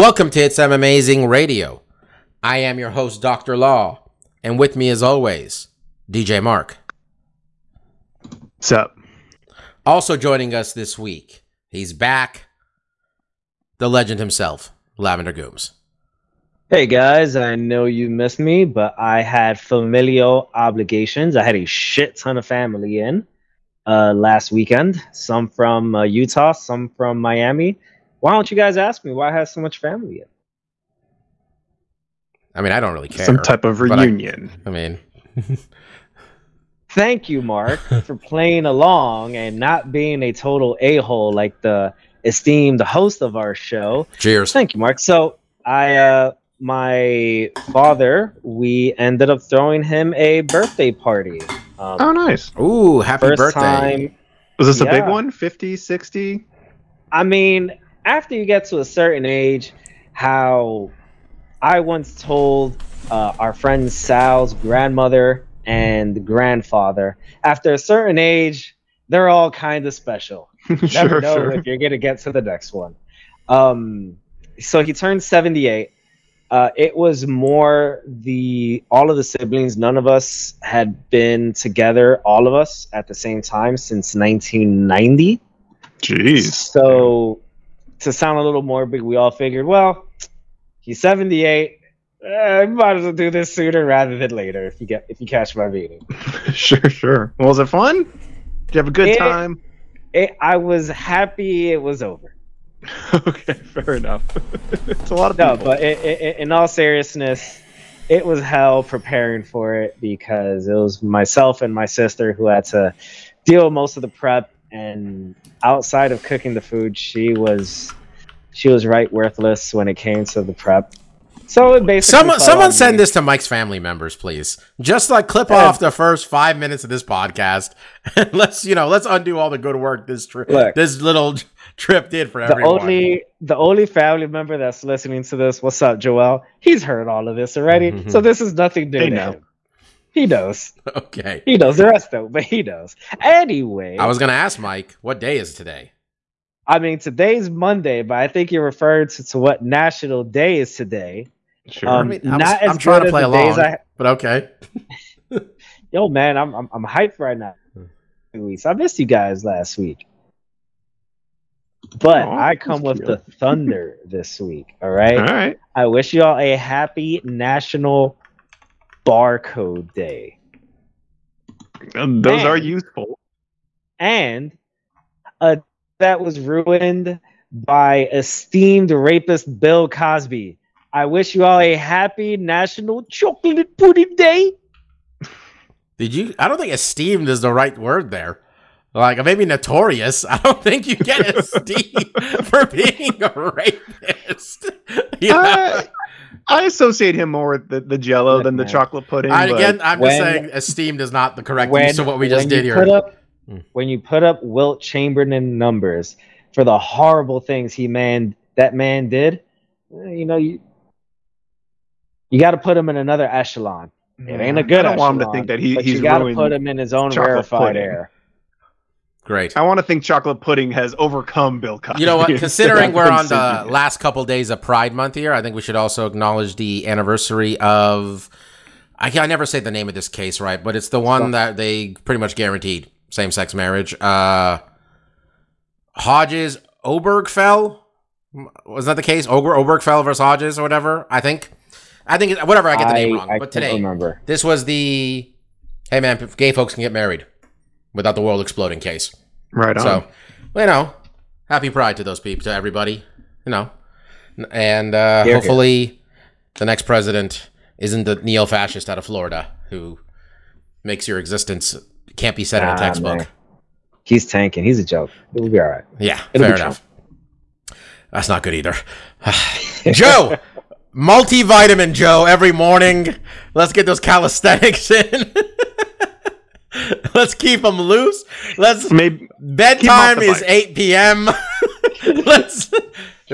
Welcome to It's M Amazing Radio. I am your host, Dr. Law, and with me, as always, DJ Mark. What's up? Also joining us this week, he's back, the legend himself, Lavender Gooms. Hey guys, I know you missed me, but I had familial obligations. I had a shit ton of family in uh, last weekend. Some from uh, Utah, some from Miami. Why don't you guys ask me why I have so much family in? I mean, I don't really care. Some type of but I- reunion. I mean, Thank you, Mark, for playing along and not being a total a hole like the esteemed host of our show. cheers. Thank you, Mark. So I, uh, my father, we ended up throwing him a birthday party. Um, oh, nice. Ooh, happy birthday. time. Was this a big one? 50, 60? I mean, after you get to a certain age, how I once told uh, our friend Sal's grandmother and grandfather, after a certain age, they're all kind of special. Never sure, know sure. if you're gonna get to the next one. Um, so he turned 78. Uh, it was more the all of the siblings. None of us had been together, all of us at the same time since 1990. Jeez. So, to sound a little morbid, we all figured, well, he's 78. Uh, might as well do this sooner rather than later. If you get, if you catch my meaning. sure, sure. Well, was it fun? Did you have a good It- time? It, I was happy it was over. okay, fair enough. it's a lot of No, people. but i i in all seriousness, it was hell preparing for it because it was myself and my sister who had to deal with most of the prep. And outside of cooking the food, she was she was right worthless when it came to the prep. So it basically Someone, someone send me. this to Mike's family members, please. Just like clip Yeah. off the first five minutes of this podcast, and let's you know, let's undo all the good work this trip, this little trip did for the everyone. only the only family member that's listening to this. What's up, Joel? He's heard all of this already, Mhm. so this is nothing new They know. him. He knows. okay. He knows. The rest don't, but he knows. Anyway, I was gonna ask Mike, what day is today? I mean, today's Monday, but I think you're referring to, to what national day is today. sure. Um, I mean, I was- not as I'm trying to play the days along. I- But okay. Yo, man, I'm, I'm I'm hyped right now. Two weeks. I missed you guys last week, but Aw, I come that's with the thunder this week. All right. All right. I wish you all a happy National Barcode Day. Um, those are useful. and uh, that was ruined by esteemed rapist Bill Cosby. I wish you all a happy National Chocolate Pudding Day. Did you? I don't think esteemed is the right word there. Like maybe notorious. I don't think you get esteemed for being a rapist. You know? I, I associate him more with the, the jello Look, than the man. chocolate pudding. I, but- again, I'm just saying esteemed is not the correct use of what we just when did you here. Put up, Hmm. when you put up Wilt Chamberlain numbers for the horrible things he man that man did, eh, you know you you got to put him in another echelon. It ain't a good. I don't want him to think that he, but he's you got to put him in his own chocolate rarefied pudding. air. Great. I want to think chocolate pudding has overcome Bill Cosby. You know what? Considering we're on the last couple days of Pride Month here, I think we should also acknowledge the anniversary of. I, I never say the name of this case right, but it's the one that they pretty much guaranteed same sex marriage. Uh, Hodges Obergefell was that the case? Ober Obergefell versus Hodges or whatever. I think. I think whatever. I get the name wrong, I but today remember. this was the. Hey man, gay folks can get married without the world exploding case. right on. So, you know, happy Pride to those people, to everybody. You know, and uh, Here, here. hopefully, the next president isn't the neo-fascist out of Florida who makes your existence can't be said in a textbook. man. He's tanking. He's a joke. It'll be all right. Yeah, It'll fair enough. That's not good either. Joe, multivitamin Joe every morning. Let's get those calisthenics in. Let's keep them loose. Let's Maybe bedtime is 8 p.m. Let's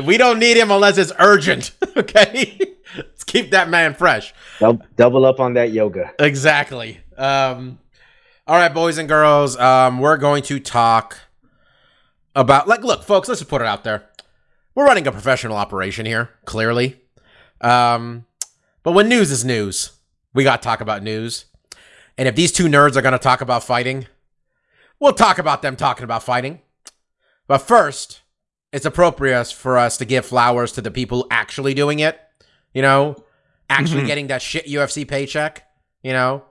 we don't need him unless it's urgent. Okay? Let's keep that man fresh. Dou- double up on that yoga. Exactly. Um, all right, boys and girls, um, we're going to talk about like look, folks, let's just put it out there. We're running a professional operation here, clearly. Um, but when news is news, we got to talk about news. And if these two nerds are going to talk about fighting, we'll talk about them talking about fighting. But first, it's appropriate for us to give flowers to the people actually doing it. You know, actually Mhm. getting that shit UFC paycheck. You know,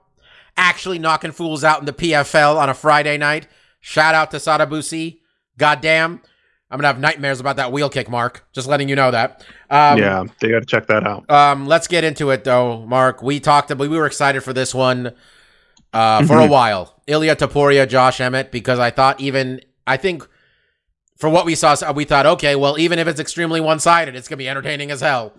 actually knocking fools out in the PFL on a Friday night. Shout out to Sadibou Sy. Goddamn. I'm gonna have nightmares about that wheel kick, Mark. Just letting you know that. Um, yeah, they got to check that out. um, let's get into it though, Mark. We talked about we were excited for this one uh, for a while. Ilia Topuria, Josh Emmett, because I thought even I think for what we saw, we thought okay, well, even if it's extremely one sided, it's gonna be entertaining as hell.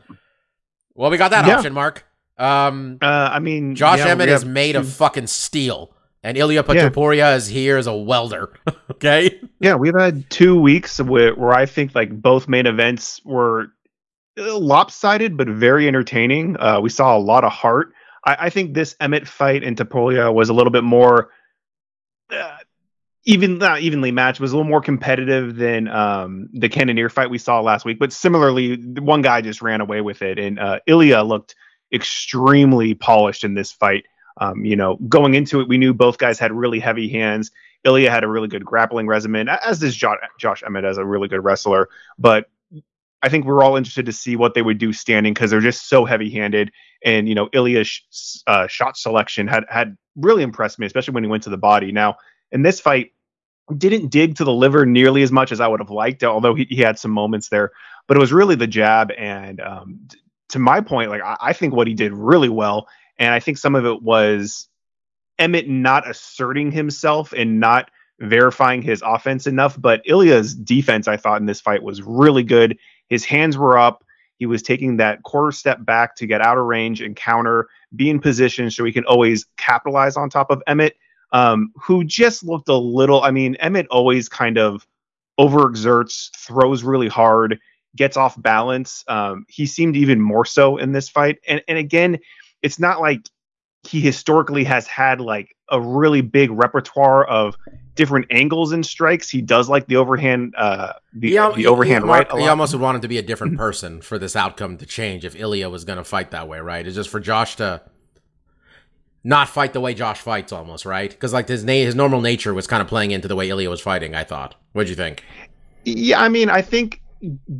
Well, we got that Yeah. option, Mark. Um, Uh, I mean, Josh yeah, Emmett we is have made of fucking steel, and Ilia Yeah. Topuria is here as a welder. okay, Yeah, we've had two weeks where, where I think like both main events were uh, lopsided but very entertaining. Uh, we saw a lot of heart. I, I think this Emmett fight in Topuria was a little bit more uh, even not evenly matched. Was a little more competitive than um, the Cannonier fight we saw last week. But similarly, one guy just ran away with it, and uh, Ilia looked extremely polished in this fight. Um, you know, going into it, we knew both guys had really heavy hands. Ilia had a really good grappling resume, as does Josh, Josh Emmett as a really good wrestler. But I think we're all interested to see what they would do standing because they're just so heavy-handed. And you know, Ilia's uh, shot selection had had really impressed me, especially when he went to the body. Now in this fight, didn't dig to the liver nearly as much as I would have liked, although he, he had some moments there. But it was really the jab, and um, t- to my point, like I, I think what he did really well, and I think some of it was Emmett not asserting himself and not verifying his offense enough. But Ilia's defense, I thought in this fight was really good. His hands were up. He was taking that quarter step back to get out of range and counter, be in position so he can always capitalize on top of Emmett, um, who just looked a little. I mean, Emmett always kind of overexerts, throws really hard, gets off balance. Um, he seemed even more so in this fight. And and again, it's not like he historically has had like a really big repertoire of different angles and strikes. He does like the overhand, uh, the, He the overhand he, right. He almost would want him to be a different person for this outcome to change if Ilia was going to fight that way, right? It's just for Josh to not fight the way Josh fights, almost, right? Because like his na- his normal nature was kind of playing into the way Ilia was fighting. I thought. What'd you think? Yeah, I mean, I think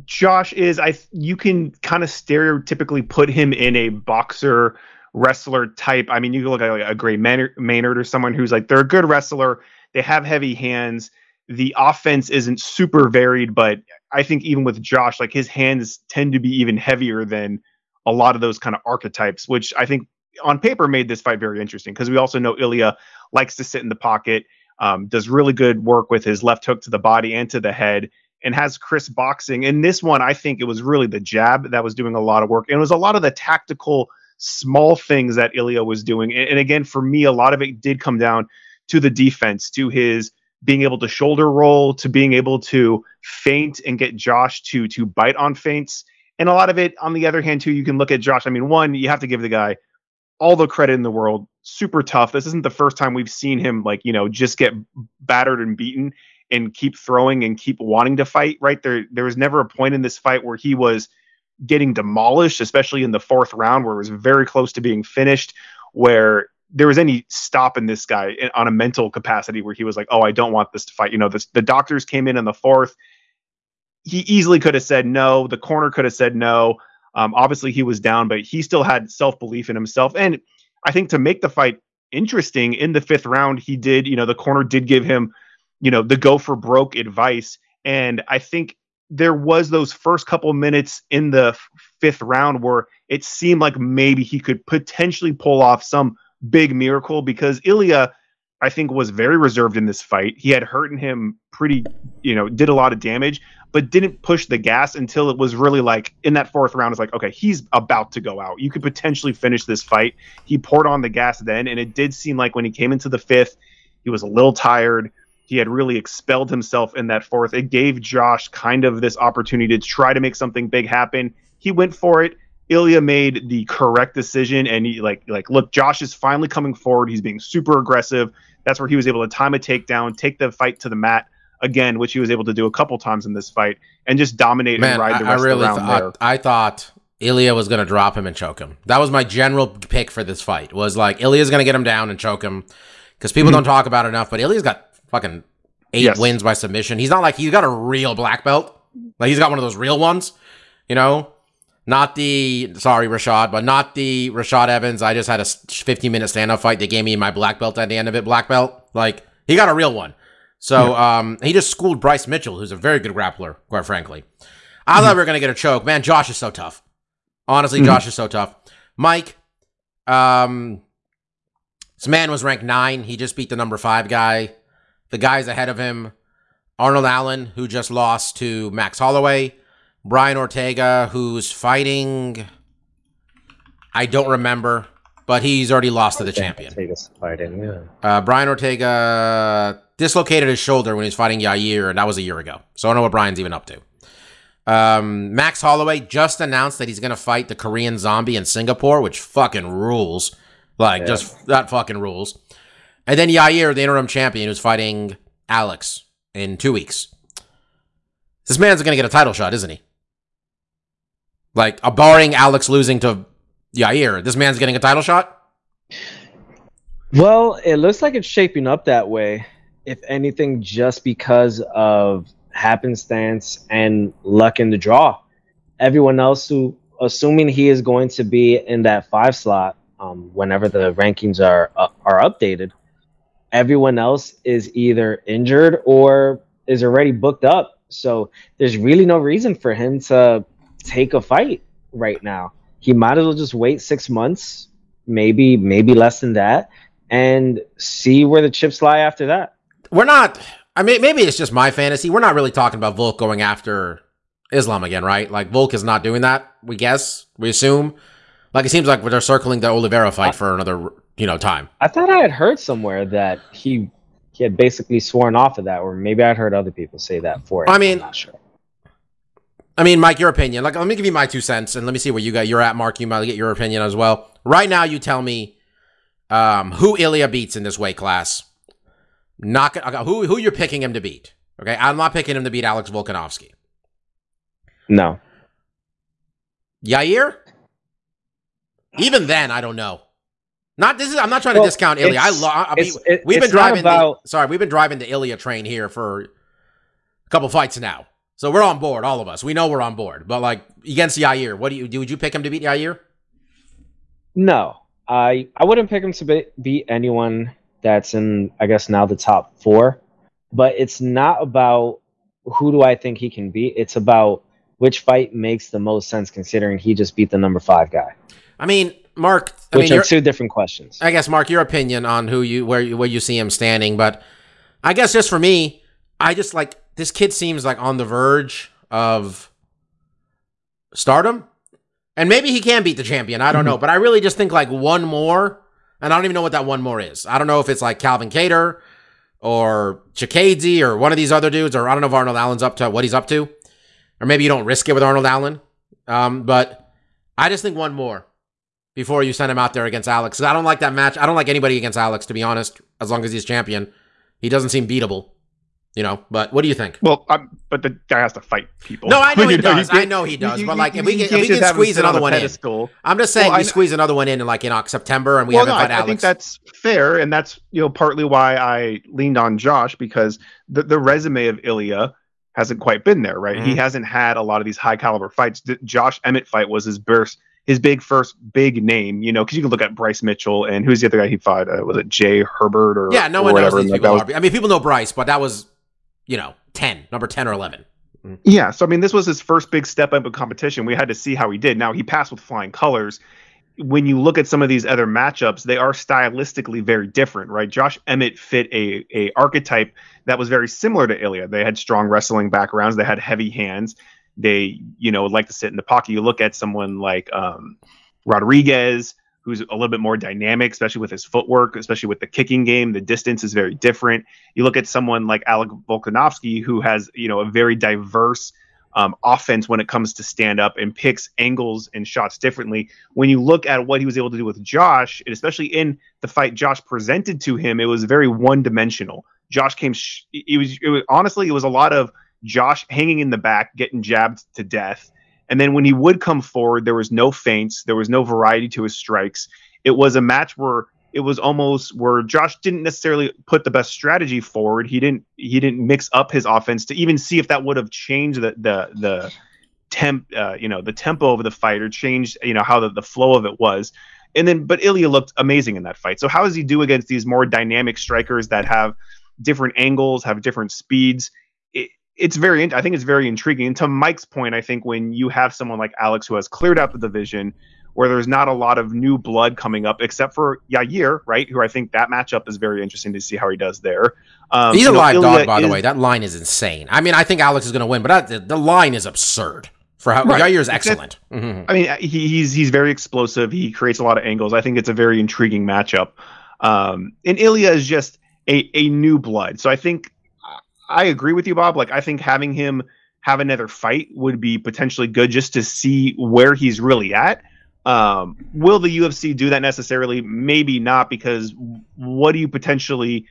Josh is. I you can kind of stereotypically put him in a boxer wrestler type. I mean, you look at like a Gray Maynard or someone who's like they're a good wrestler. They have heavy hands. The offense isn't super varied, but I think even with Josh, like his hands tend to be even heavier than a lot of those kind of archetypes, which I think on paper made this fight very interesting because we also know Ilia likes to sit in the pocket, um, does really good work with his left hook to the body and to the head, and has crisp boxing. In this one, I think it was really the jab that was doing a lot of work, and it was a lot of the tactical small things that Ilia was doing. And, and again, for me, a lot of it did come down to the defense, to his being able to shoulder roll, to being able to feint and get Josh to to bite on feints. And a lot of it, on the other hand, too, you can look at Josh. I mean, one, you have to give the guy all the credit in the world. Super tough. This isn't the first time we've seen him like, you know, just get battered and beaten and keep throwing and keep wanting to fight, right? There there was never a point in this fight where he was getting demolished, especially in the fourth round where it was very close to being finished, where there was any stop in this guy on a mental capacity where he was like, "Oh, I don't want this to fight." You know, this, the doctors came in in the fourth. He easily could have said no. The corner could have said no. Um, obviously, he was down, but he still had self belief in himself. And I think to make the fight interesting in the fifth round, he did. You know, the corner did give him, you know, the go for broke advice. And I think there was those first couple minutes in the f- fifth round where it seemed like maybe he could potentially pull off some big miracle because Ilia I think was very reserved in this fight. He had hurt him pretty, you know, did a lot of damage, but didn't push the gas until it was really like in that fourth round. It's like, okay, he's about to go out. You could potentially finish this fight. He poured on the gas then, and it did seem like when he came into the fifth, he was a little tired. He had really expelled himself in that fourth. It gave Josh kind of this opportunity to try to make something big happen. He went for it. Ilia made the correct decision, and he like like look, Josh is finally coming forward. He's being super aggressive. That's where he was able to time a takedown, take the fight to the mat again, which he was able to do a couple times in this fight, and just dominate Man, and ride the I, I rest really of the round there. thought I thought Ilia was gonna drop him and choke him. That was my general pick for this fight. Was like Ilia's gonna get him down and choke him because people mm-hmm. don't talk about it enough. But Ilia's got fucking eight Mm-hmm. Yes. wins by submission. He's not like he's got a real black belt. Like he's got one of those real ones, you know. Not the sorry Rashad, but not the Rashad Evans. I just had a 15 minute stand up fight. They gave me my black belt at the end of it. Black belt, like he got a real one. So um, he just schooled Bryce Mitchell, who's a very good grappler, quite frankly. I thought we were gonna get a choke. Man, Josh is so tough. Honestly, Mhm. Josh is so tough. Mike, um, this man was ranked nine. He just beat the number five guy. The guys ahead of him, Arnold Allen, who just lost to Max Holloway. Brian Ortega, who's fighting. I don't remember, but he's already lost to the champion. Fighting, yeah. Uh, Brian Ortega dislocated his shoulder when he was fighting Yair, and that was a year ago. So I don't know what Brian's even up to. Um, Max Holloway just announced that he's going to fight the Korean zombie in Singapore, which fucking rules. Like, Yeah. just that fucking rules. And then Yair, the interim champion, who's fighting Alex in two weeks. This man's going to get a title shot, isn't he? Like, uh, barring Alex losing to Yair, this man's getting a title shot? Well, it looks like it's shaping up that way. If anything, just because of happenstance and luck in the draw. Everyone else who, assuming he is going to be in that five slot, um, whenever the rankings are uh, are updated, everyone else is either injured or is already booked up. So there's really no reason for him to take a fight right now. He might as well just wait six months, maybe maybe less than that, and see where the chips lie after that. we're not i mean maybe it's just my fantasy we're not really talking about volk going after islam again right like volk is not doing that we guess we assume like it seems like they're circling the oliveira fight uh, for another you know time I thought I had heard somewhere that he he had basically sworn off of that, or maybe I'd heard other people say that for it. I mean- I'm not sure. i mean mike your opinion like let me give you my two cents and let me see where you got you're at mark you might get your opinion as well right now you tell me um who ilia beats in this weight class not okay, who who you're picking him to beat okay i'm not picking him to beat alex volkanovski No, Yair? Even then, I don't know. Not this is. I'm not trying to discount Ilia. I, love. I mean, it- we've been driving. about- the, sorry, we've been driving the Ilia train here for a couple fights now, so we're on board. All of us, we know we're on board. But like against Yair, what do you do? Would you pick him to beat Yair? no, I I wouldn't pick him to be, beat anyone that's in I guess now the top four, but it's not about who do I think he can beat. It's about which fight makes the most sense considering he just beat the number five guy, I mean, Mark. I which mean, are two different questions. I guess Mark, your opinion on who you where you, where you see him standing, but I guess just for me, I just like this kid seems like on the verge of stardom, and maybe he can beat the champion. I don't know, but I really just think like one more, and I don't even know what that one more is. I don't know if it's like Calvin Kattar or Chikadze or one of these other dudes, or I don't know if Arnold Allen's up to what he's up to, or maybe you don't risk it with Arnold Allen. Um, but I just think one more before you send him out there against Alex. I don't like that match. I don't like anybody against Alex, to be honest, as long as he's champion. He doesn't seem beatable, you know. But what do you think? Well, um, but the guy has to fight people. No, I know he You does. I know he does. you- But you- like, if we can, if we can squeeze another one in, pedestal. I'm just saying Well, we I squeeze another one in in like in September, and we well, haven't no, fought I, I think that's fair, and that's you know partly why I leaned on Josh because the the resume of Ilia hasn't quite been there, right? He Mhm. hasn't had a lot of these high caliber fights. The Josh Emmett fight was his burst, his big first big name, you know, because you can look at Bryce Mitchell and who's the other guy he fought? Uh, was it Jai Herbert or yeah, no one knows these Like, people. that was- Are. I mean, people know Bryce, but that was, you know, ten, number ten or eleven. Yeah, so I mean, this was his first big step up in competition. We had to see how he did. Now he passed with flying colors. when you look at some of these other matchups, they are stylistically very different, right? Josh Emmett fit a a archetype that was very similar to Ilia. They had strong wrestling backgrounds, they had heavy hands, they you know like to sit in the pocket. You look at someone like um, Rodriguez, who's a little bit more dynamic, especially with his footwork, especially with the kicking game. The distance is very different. You look at someone like Alec Volkanovski, who has you know a very diverse um, offense when it comes to stand up and picks angles and shots differently. When you look at what he was able to do with Josh, and especially in the fight Josh presented to him, it was very one dimensional. Josh came, sh- it was, it was honestly, it was a lot of Josh hanging in the back, getting jabbed to death. And then when he would come forward, there was no feints, there was no variety to his strikes. It was a match where it was almost where Josh didn't necessarily put the best strategy forward. He didn't he didn't mix up his offense to even see if that would have changed the the the temp uh, you know the tempo of the fight or changed you know how the, the flow of it was. And then but Ilia looked amazing in that fight. So how does he do against these more dynamic strikers that have different angles, have different speeds? It, it's very I think it's very intriguing. And to Mike's point, I think when you have someone like Alex who has cleared out the division where there's not a lot of new blood coming up, except for Yair, right? Who I think that matchup is very interesting to see how he does there. Um, He's a live dog, by the way. That line is insane. I mean, I think Alex is going to win, but that, the, the line is absurd for how Right. Yair is excellent. Mhm. I mean, he, he's he's very explosive. He creates a lot of angles. I think it's a very intriguing matchup. Um, and Ilia is just a a new blood. So I think I agree with you, Bob. Like I think having him have another fight would be potentially good just to see where he's really at. Um, will the UFC do that necessarily? Maybe not, because what do you potentially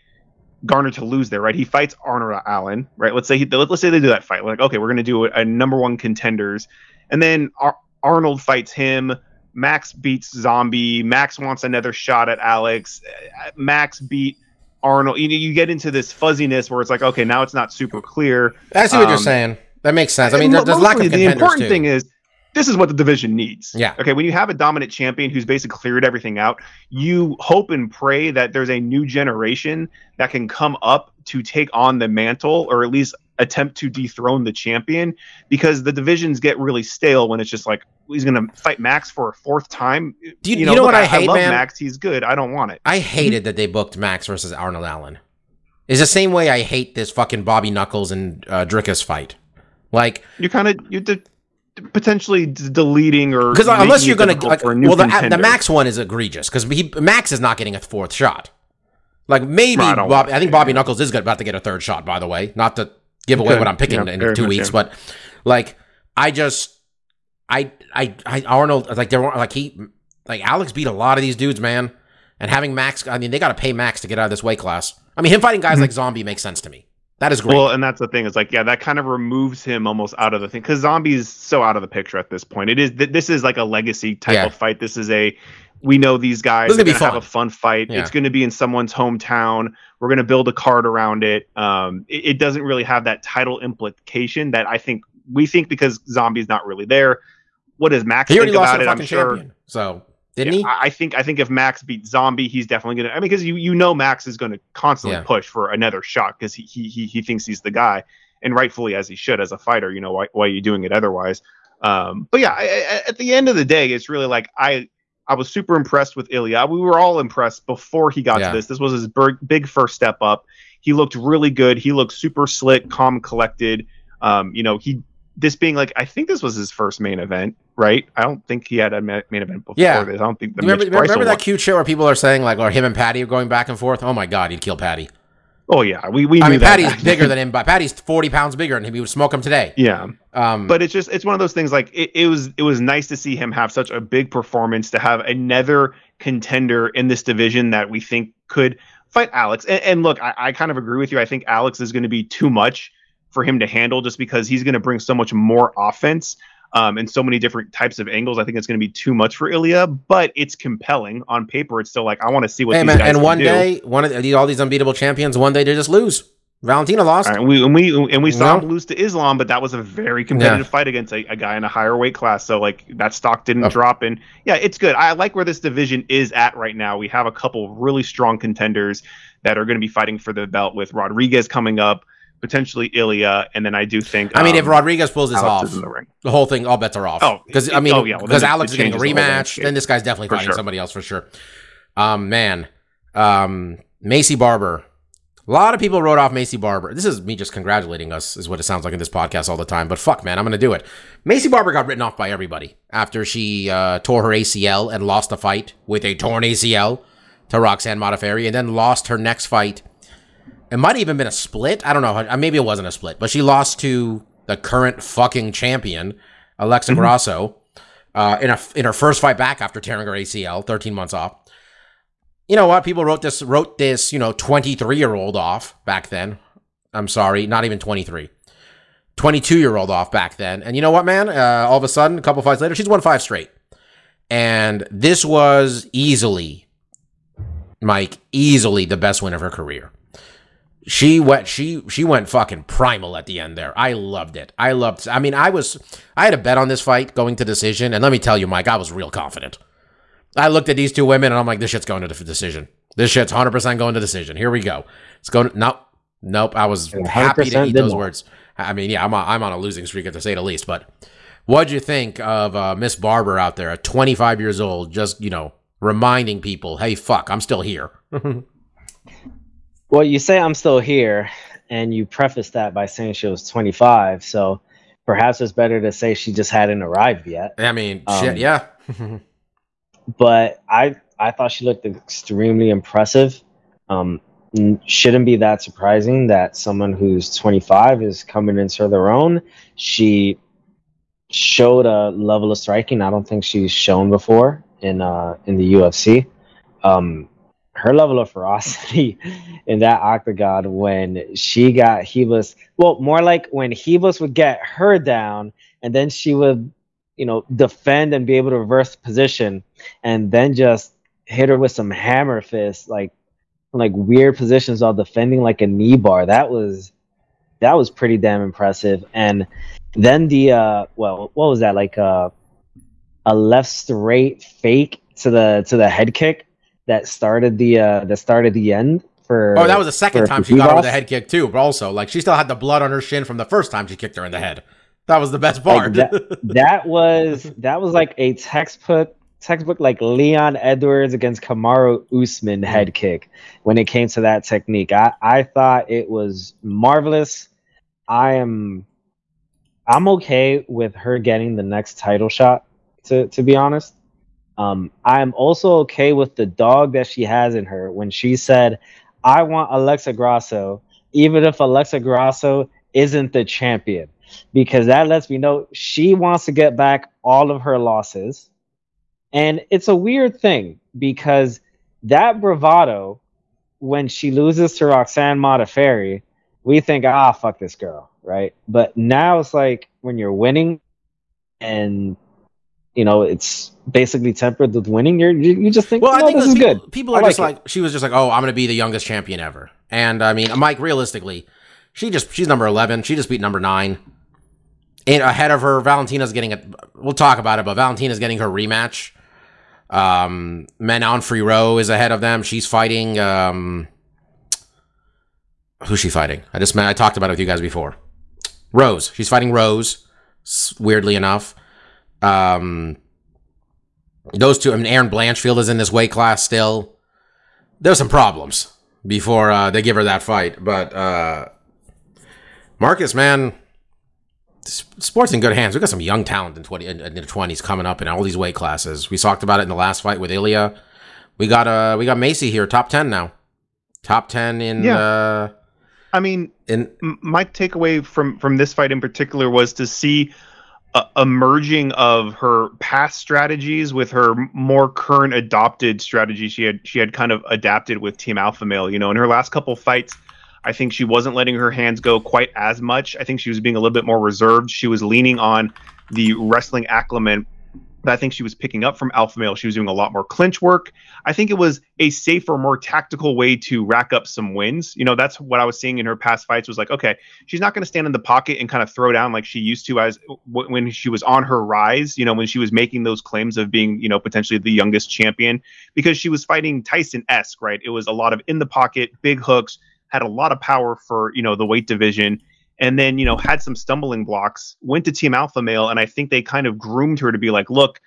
garner to lose there, right? He fights Arnold Allen, right? Let's say he, let's say they do that fight. Like, okay, we're gonna do a, a number one contenders, and then Ar- Arnold fights him. Max beats Zombie. Max wants another shot at Alex. Max beat Arnold. You know, you get into this fuzziness where it's like, okay, now it's not super clear. I see what you're Um, saying. That makes sense. I mean, there's lack of contenders The important too. thing is, this is what the division needs. Yeah. Okay. When you have a dominant champion who's basically cleared everything out, you hope and pray that there's a new generation that can come up to take on the mantle, or at least attempt to dethrone the champion. Because the divisions get really stale when it's just like he's going to fight Max for a fourth time. Do you- you know what I hate, love man? Max. He's good. I don't want it. I hated that they booked Max versus Arnold Allen. It's the same way I hate this fucking Bobby Knuckles and uh, Dricus fight. Like, You kind of you de- potentially d- deleting or because unless you're gonna like, for a new well, the, the. Max one is egregious because Max is not getting a fourth shot. Like maybe I Bob, I think Bobby. Knuckles is about to get a third shot. By the way, not to give away what I'm picking yeah, in two weeks, yeah. but like I just I I I Arnold like there were like he like Alex beat a lot of these dudes, man. And having Max, I mean, they got to pay Max to get out of this weight class. I mean, him fighting guys like Zombie makes sense to me. That is great. Mm-hmm. Well, and that's the thing is like, yeah, that kind of removes him almost out of the thing because Zombie's so out of the picture at this point. It is th- this is like a legacy type Yeah. of fight. This is a we know these guys. Are gonna be gonna have a fun fight. Yeah. It's going to be in someone's hometown. We're going to build a card around it. Um, it, it doesn't really have that title implication that I think we think because Zombie's not really there. What does Max he think about to it? I'm sure. champion. So didn't Yeah, he? I think I think if Max beats Zombie, he's definitely gonna. I mean, because you you know Max is gonna constantly Yeah. push for another shot because he, he he he thinks he's the guy, and rightfully as he should as a fighter. You know why why are you doing it otherwise? Um, but yeah, I, I, at the end of the day, it's really like I I was super impressed with Ilia. We were all impressed before he got Yeah. to this. This was his big, big first step up. He looked really good. He looked super slick, calm, collected. Um, you know, he this being like I think this was his first main event, right? I don't think he had a ma- main event before Yeah. this. I don't think the remember remember that one- cute shit where people are saying like, or him and Patty are going back and forth? Oh my god, he'd kill Patty. Oh yeah, we we I mean, that Patty's bigger than him, but Patty's forty pounds bigger, and he would smoke him today. yeah. Um, But it's just it's one of those things like it, it was it was nice to see him have such a big performance to have another contender in this division that we think could fight Alex. And, and look, I, I kind of agree with you. I think Alex is going to be too much for him to handle just because he's going to bring so much more offense um, and so many different types of angles. I think it's going to be too much for Ilia, but it's compelling on paper. It's still like I want to see what hey these man, guys and one do. day, one of the, all these unbeatable champions, one day they just lose. Valentina lost. Right, and we and we and we saw No. him lose to Islam, but that was a very competitive fight against a, a guy in a higher weight class. So like that stock didn't Oh. drop, and yeah, it's good. I like where this division is at right now. We have a couple really strong contenders that are going to be fighting for the belt with Rodriguez coming up, potentially Ilia, and then I do think. I mean, if um, Rodriguez pulls this Alex off, the the whole thing, all bets are off. Oh, because I mean, oh, yeah, well, because it- Alex is getting a changes the rematch, then this guy's definitely For fighting sure. somebody else for sure. Um, man, um, Maycee Barber. A lot of people wrote off Maycee Barber. This is me just congratulating us, is what it sounds like in this podcast all the time. But fuck, man, I'm gonna do it. Maycee Barber got written off by everybody after she uh, tore her ACL and lost a fight with a torn ACL to Roxanne Modafferi, and then lost her next fight. It might have even been a split. I don't know. Maybe it wasn't a split, but she lost to the current fucking champion, Alexa Grasso, uh, in a in her first fight back after tearing her ACL, 13 months off. You know what? People wrote this wrote this, you know, 23 year old off back then. I'm sorry, not even 23. 22 year old off back then. And you know what, man? Uh, all of a sudden, a couple fights later, she's won five straight. And this was easily, Mike, easily the best win of her career. She went she she went fucking primal at the end there. I loved it. I loved I mean, I was I had a bet on this fight going to decision, and let me tell you, Mike, I was real confident. I looked at these two women and I'm like, this shit's going to the decision. This shit's 100% going to decision. Here we go. It's going to, nope. Nope. I was happy to 100% eat those not. words. I mean, yeah, I'm on, I'm on a losing streak to say the least, but what'd you think of uh, Miss Barber out there at 25 years old, just, you know, reminding people, hey, fuck, I'm still here. Well, you say I'm still here, and you preface that by saying she was 25. So perhaps it's better to say she just hadn't arrived yet. I mean, Um, shit, yeah. But I I thought she looked extremely impressive. Um, shouldn't be that surprising that someone who's 25 is coming into their own. She showed a level of striking I don't think she's shown before in uh in the UFC. Um, her level of ferocity in that octagon when she got Ribas, well, more like when Ribas would get her down and then she would, you know, defend and be able to reverse position and then just hit her with some hammer fists, like like weird positions while defending like a knee bar. That was that was pretty damn impressive. And then the uh well, what was that? Like uh a left straight fake to the to the head kick that started the uh that started the end for Oh, that was the second time she got her with the head kick too. But also, like, she still had the blood on her shin from the first time she kicked her in the head. That was the best part. Like, that was that was like a textbook textbook like Leon Edwards against Kamaru Usman head kick when it came to that technique. I I thought it was marvelous. I am I'm okay with her getting the next title shot to to be honest. Um I'm also okay with the dog that she has in her when she said I want Alexa Grasso even if Alexa Grasso isn't the champion because that lets me know she wants to get back all of her losses. And it's a weird thing because that bravado, when she loses to Roxanne Modafferi, we think, ah, fuck this girl, right? But now it's like when you're winning and, you know, it's basically tempered with winning, you're, you, you just think, Well, I think this is people, good. people are just like like she was just like, oh, I'm gonna be the youngest champion ever. And I mean, Mike, realistically, she just she's number eleven. She just beat number nine. And ahead of her, Valentina's getting it. We'll talk about it, but Valentina's getting her rematch. Um, Manon Fiorot is ahead of them. She's fighting. Um, who's she fighting? I just I talked about it with you guys before. Rose. She's fighting Rose. Weirdly enough. Um, those two. I mean, Erin Blanchfield is in this weight class still. There's some problems before uh, they give her that fight, but uh, Marcus, man, sports in good hands. We got some young talent in twenty in, in the twenties coming up in all these weight classes. We talked about it in the last fight with Ilia. We got uh we got Maycee here, top ten now, top ten in Yeah. uh I mean, in my takeaway from from this fight in particular was to see a, merging of her past strategies with her more current adopted strategy she had she had kind of adapted with team alpha male you know in her last couple fights i think she wasn't letting her hands go quite as much. I think she was being a little bit more reserved. She was leaning on the wrestling acclimate I think she was picking up from Alpha Male. She was doing a lot more clinch work. I think it was a safer, more tactical way to rack up some wins. You know, that's what I was seeing in her past fights was like, okay, she's not going to stand in the pocket and kind of throw down like she used to as w- when she was on her rise, you know, when she was making those claims of being, you know, potentially the youngest champion because she was fighting Tyson esque, right? It was a lot of in the pocket, big hooks, had a lot of power for you know the weight division, and then you know had some stumbling blocks. Went to Team Alpha Male, and I think they kind of groomed her to be like, look,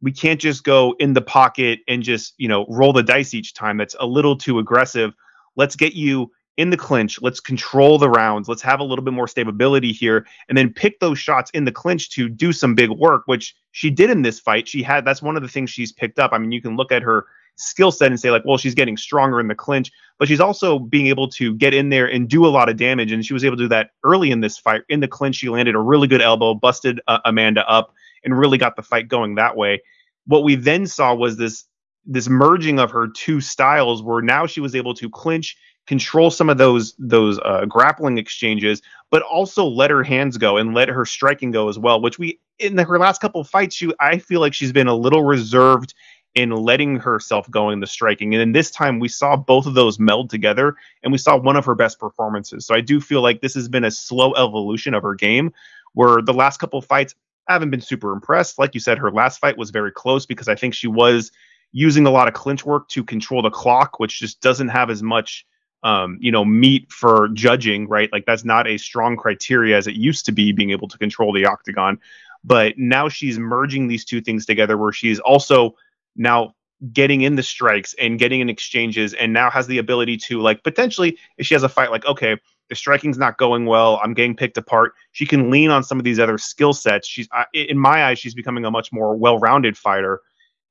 we can't just go in the pocket and just you know roll the dice each time. That's a little too aggressive. Let's get you in the clinch. Let's control the rounds. Let's have a little bit more stability here, and then pick those shots in the clinch to do some big work, which she did in this fight. She had that's one of the things she's picked up. I mean, you can look at her skill set and say like, well, she's getting stronger in the clinch, but she's also being able to get in there and do a lot of damage. And she was able to do that early in this fight. In the clinch, she landed a really good elbow, busted uh, Amanda up, and really got the fight going that way. What we then saw was this this merging of her two styles, where now she was able to clinch control some of those those uh, grappling exchanges, but also let her hands go and let her striking go as well. Which we in the, her last couple fights, she I feel like she's been a little reserved in letting herself go in the striking. And then this time we saw both of those meld together, and we saw one of her best performances. So I do feel like this has been a slow evolution of her game, where the last couple fights I haven't been super impressed. Like you said, her last fight was very close because I think she was using a lot of clinch work to control the clock, which just doesn't have as much um, you know, meat for judging, right? Like that's not a strong criteria as it used to be, being able to control the octagon. But now she's merging these two things together, where she's also now getting in the strikes and getting in exchanges, and now has the ability to like potentially, if she has a fight, like okay, the striking's not going well, I'm getting picked apart. She can lean on some of these other skill sets. She's, in my eyes, she's becoming a much more well-rounded fighter.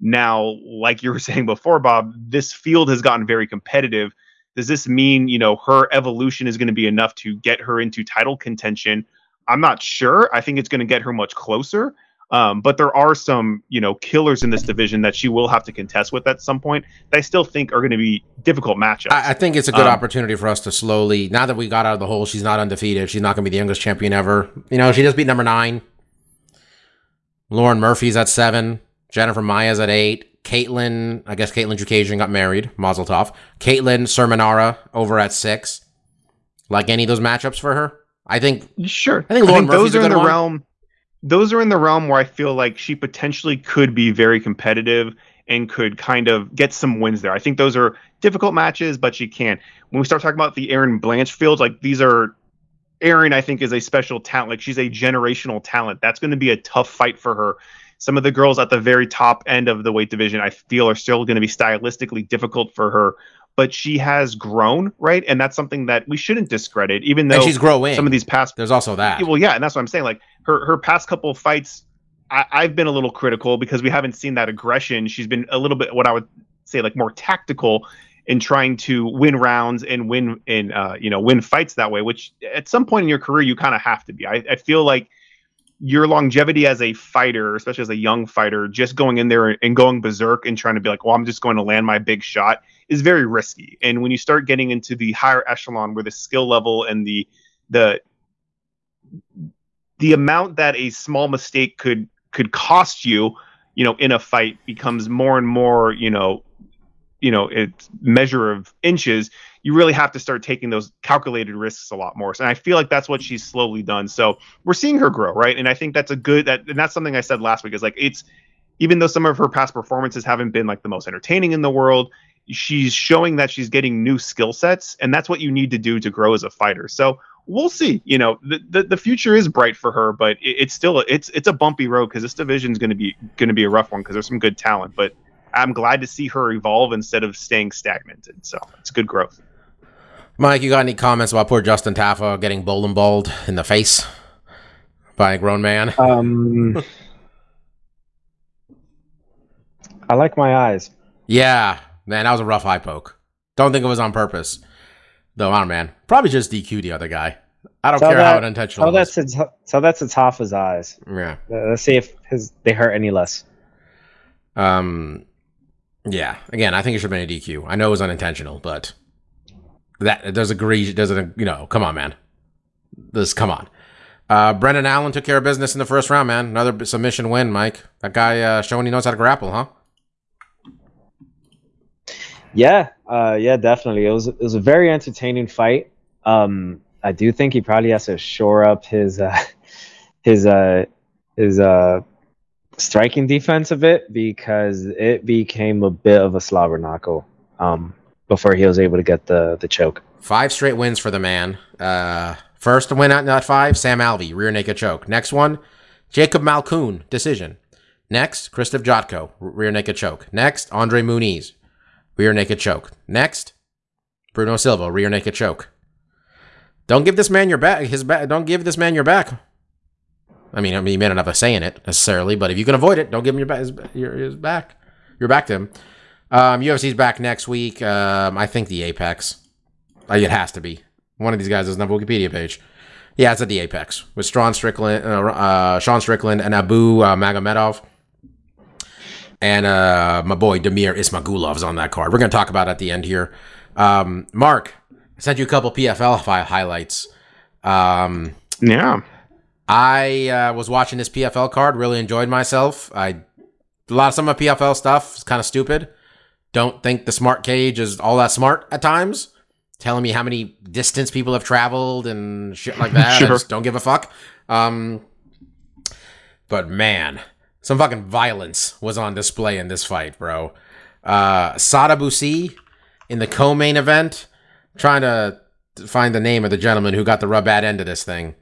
Now, like you were saying before, Bob, this field has gotten very competitive does this mean, you know, her evolution is going to be enough to get her into title contention? I'm not sure. I think it's going to get her much closer. Um, but there are some, you know, killers in this division that she will have to contest with at some point. That I still think are going to be difficult matchups. I, I think it's a good Um, opportunity for us to slowly. Now that we got out of the hole, she's not undefeated. She's not going to be the youngest champion ever. You know, she just beat number nine. Lauren Murphy's at seven. Jennifer Maia's at eight. Katlyn, I guess Katlyn Chookagian got married. Mazel tov. Katlyn Cerminara over at six. Like any of those matchups for her? I think Sure. I think Lauren Murphy's those a are in the one. realm. Those are in the realm where I feel like she potentially could be very competitive and could kind of get some wins there. I think those are difficult matches, but she can. When we start talking about the Erin Blanchfield, like these are Erin, I think, is a special talent. Like she's a generational talent. That's going to be a tough fight for her. Some of the girls at the very top end of the weight division, I feel, are still going to be stylistically difficult for her. But she has grown, right? And that's something that we shouldn't discredit, even though and she's growing. some of these past There's also that. well, yeah, and that's what I'm saying. Like her her past couple of fights, I, I've been a little critical because we haven't seen that aggression. She's been a little bit what I would say like more tactical in trying to win rounds and win in uh, you know win fights that way. Which at some point in your career you kind of have to be. I, I feel like your longevity as a fighter, especially as a young fighter, just going in there and going berserk and trying to be like, well, I'm just going to land my big shot is very risky. And when you start getting into the higher echelon where the skill level and the the the amount that a small mistake could could cost you, you know, in a fight becomes more and more, you know, you know, it's measure of inches. You really have to start taking those calculated risks a lot more. So and I feel like that's what she's slowly done. So we're seeing her grow, right? And I think that's a good that and that's something I said last week is like it's even though some of her past performances haven't been like the most entertaining in the world, she's showing that she's getting new skill sets, and that's what you need to do to grow as a fighter. So we'll see. You know, the the, the future is bright for her, but it, it's still it's it's a bumpy road because this division is going to be going to be a rough one because there's some good talent. But I'm glad to see her evolve instead of staying stagnated. So it's good growth. Mike, you got any comments about poor Justin Tafa getting bowling balled in the face by a grown man? Um, I like my eyes. Yeah, man, that was a rough eye poke. Don't think it was on purpose. Though, I don't know, man. Probably just DQ the other guy. I don't care how that- unintentional So it was. that's a, so that's a Tafa's eyes. Yeah. Uh, Let's see if his they hurt any less. Um, yeah. Again, I think it should have been a DQ. I know it was unintentional, but that there's a agree. A you know, come on, man. This come on. Uh, Brendan Allen took care of business in the first round, man. Another submission win, Mike. That guy uh, showing he knows how to grapple, huh? Yeah, uh, yeah, definitely. It was it was a very entertaining fight. Um, I do think he probably has to shore up his uh, his uh, his uh, striking defense a bit because it became a bit of a slobber knockle um, before he was able to get the the choke. Five straight wins for the man. Uh, first win at that five, Sam Alvey, rear naked choke. Next one, Jacob Malkoun, decision. Next, Christoph Jotko, rear naked choke. Next, Andre Muniz, rear naked choke. Next, Bruno Silva, rear naked choke. Don't give this man your back. His back. Don't give this man your back. I mean, I mean, you may not have a say in it necessarily, but if you can avoid it, don't give him your back. His, your, his back. Your back to him. Um, UFC's back next week. Um, I think the Apex. Uh, it has to be. One of these guys doesn't have a Wikipedia page. Yeah, it's at the Apex with Sean Strickland, uh, uh, Sean Strickland, and Abu uh, Magomedov, and uh, my boy Damir Ismagulov's on that card. We're gonna talk about it at the end here. Um, Mark, I sent you a couple PFL highlights. Um, Yeah. I uh, was watching this PFL card, really enjoyed myself. I a lot of some of my PFL stuff is kind of stupid. Don't think the smart cage is all that smart at times. Telling me how many distance people have traveled and shit like that. Sure. don't give a fuck. Um, but man, some fucking violence was on display in this fight, bro. Uh, Sadibou Sy in the co-main event, trying to find the name of the gentleman who got the rub bad end of this thing.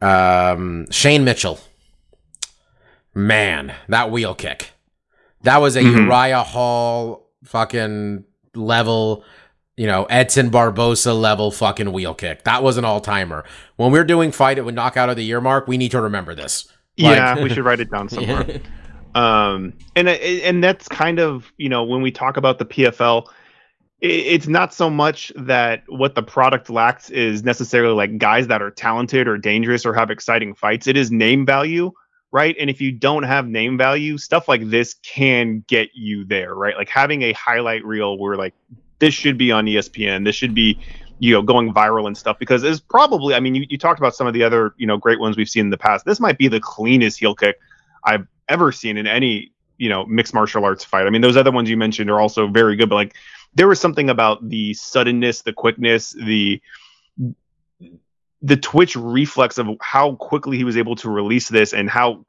Um, Shane Mitchell. Man, that wheel kick. That was a Mhm. Uriah Hall fucking level, you know, Edson Barbosa level fucking wheel kick. That was an all timer. When we're doing fight it with knockout of the year mark, we need to remember this. Like- yeah, we should write it down somewhere. um and and that's kind of you know when we talk about the pfl it's not so much that what the product lacks is necessarily like guys that are talented or dangerous or have exciting fights it is name value right? And if you don't have name value stuff like this can get you there right? Like having a highlight reel where like this should be on espn this should be you know going viral and stuff because it's probably i mean you, you talked about some of the other you know great ones we've seen in the past. This might be the cleanest heel kick i've ever seen in any you know mixed martial arts fight. I mean those other ones you mentioned are also very good but like there was something about the suddenness the quickness the the twitch reflex of how quickly he was able to release this and how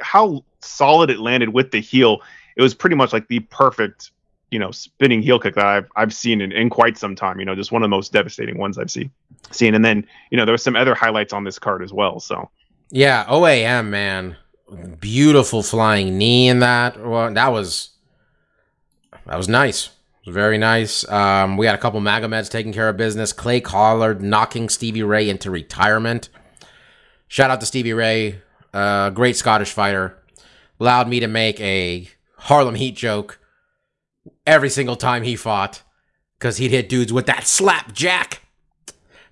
how solid it landed with the heel it was pretty much like the perfect you know spinning heel kick that I've I've seen in, in quite some time. You know, just one of the most devastating ones I've seen. Seen, and then you know there was some other highlights on this card as well. So Yeah, OAM, man. Beautiful flying knee in that. Well, that was that was nice. Very nice. Um, we had a couple Magomeds taking care of business. Clay Collard knocking Stevie Ray into retirement. Shout out to Stevie Ray, uh, great Scottish fighter. Allowed me to make a Harlem Heat joke every single time he fought because he'd hit dudes with that slap jack.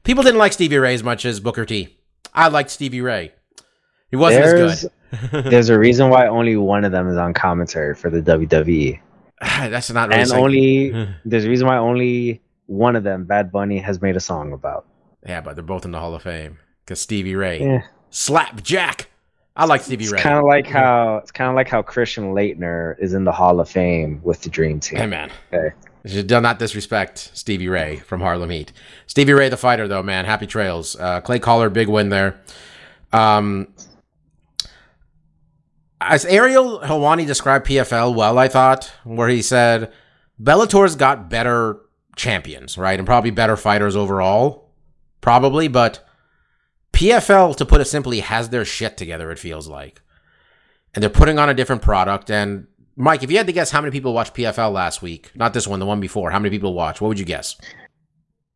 People didn't like Stevie Ray as much as Booker T. I liked Stevie Ray. He wasn't as good. there's a reason why only one of them is on commentary for the WWE, That's not really and only there's a reason why only one of them, Bad Bunny, has made a song about. yeah, but they're both in the Hall of Fame because Stevie Ray Yeah, slap Jack. I like Stevie it's Ray. kind of like how it's kind of like how Christian Laettner is in the Hall of Fame with the Dream Team. Hey man, should do not disrespect Stevie Ray from Harlem Heat. Stevie Ray, the fighter, though, man, happy trails. Uh, Clay Collard, big win there. Um, as Ariel Helwani described PFL well, I thought, where he said Bellator's got better champions, right, and probably better fighters overall, probably, but PFL, to put it simply, has their shit together. It feels like, and they're putting on a different product. And Mike, if you had to guess how many people watched PFL last week, not this one, the one before, how many people watched? What would you guess?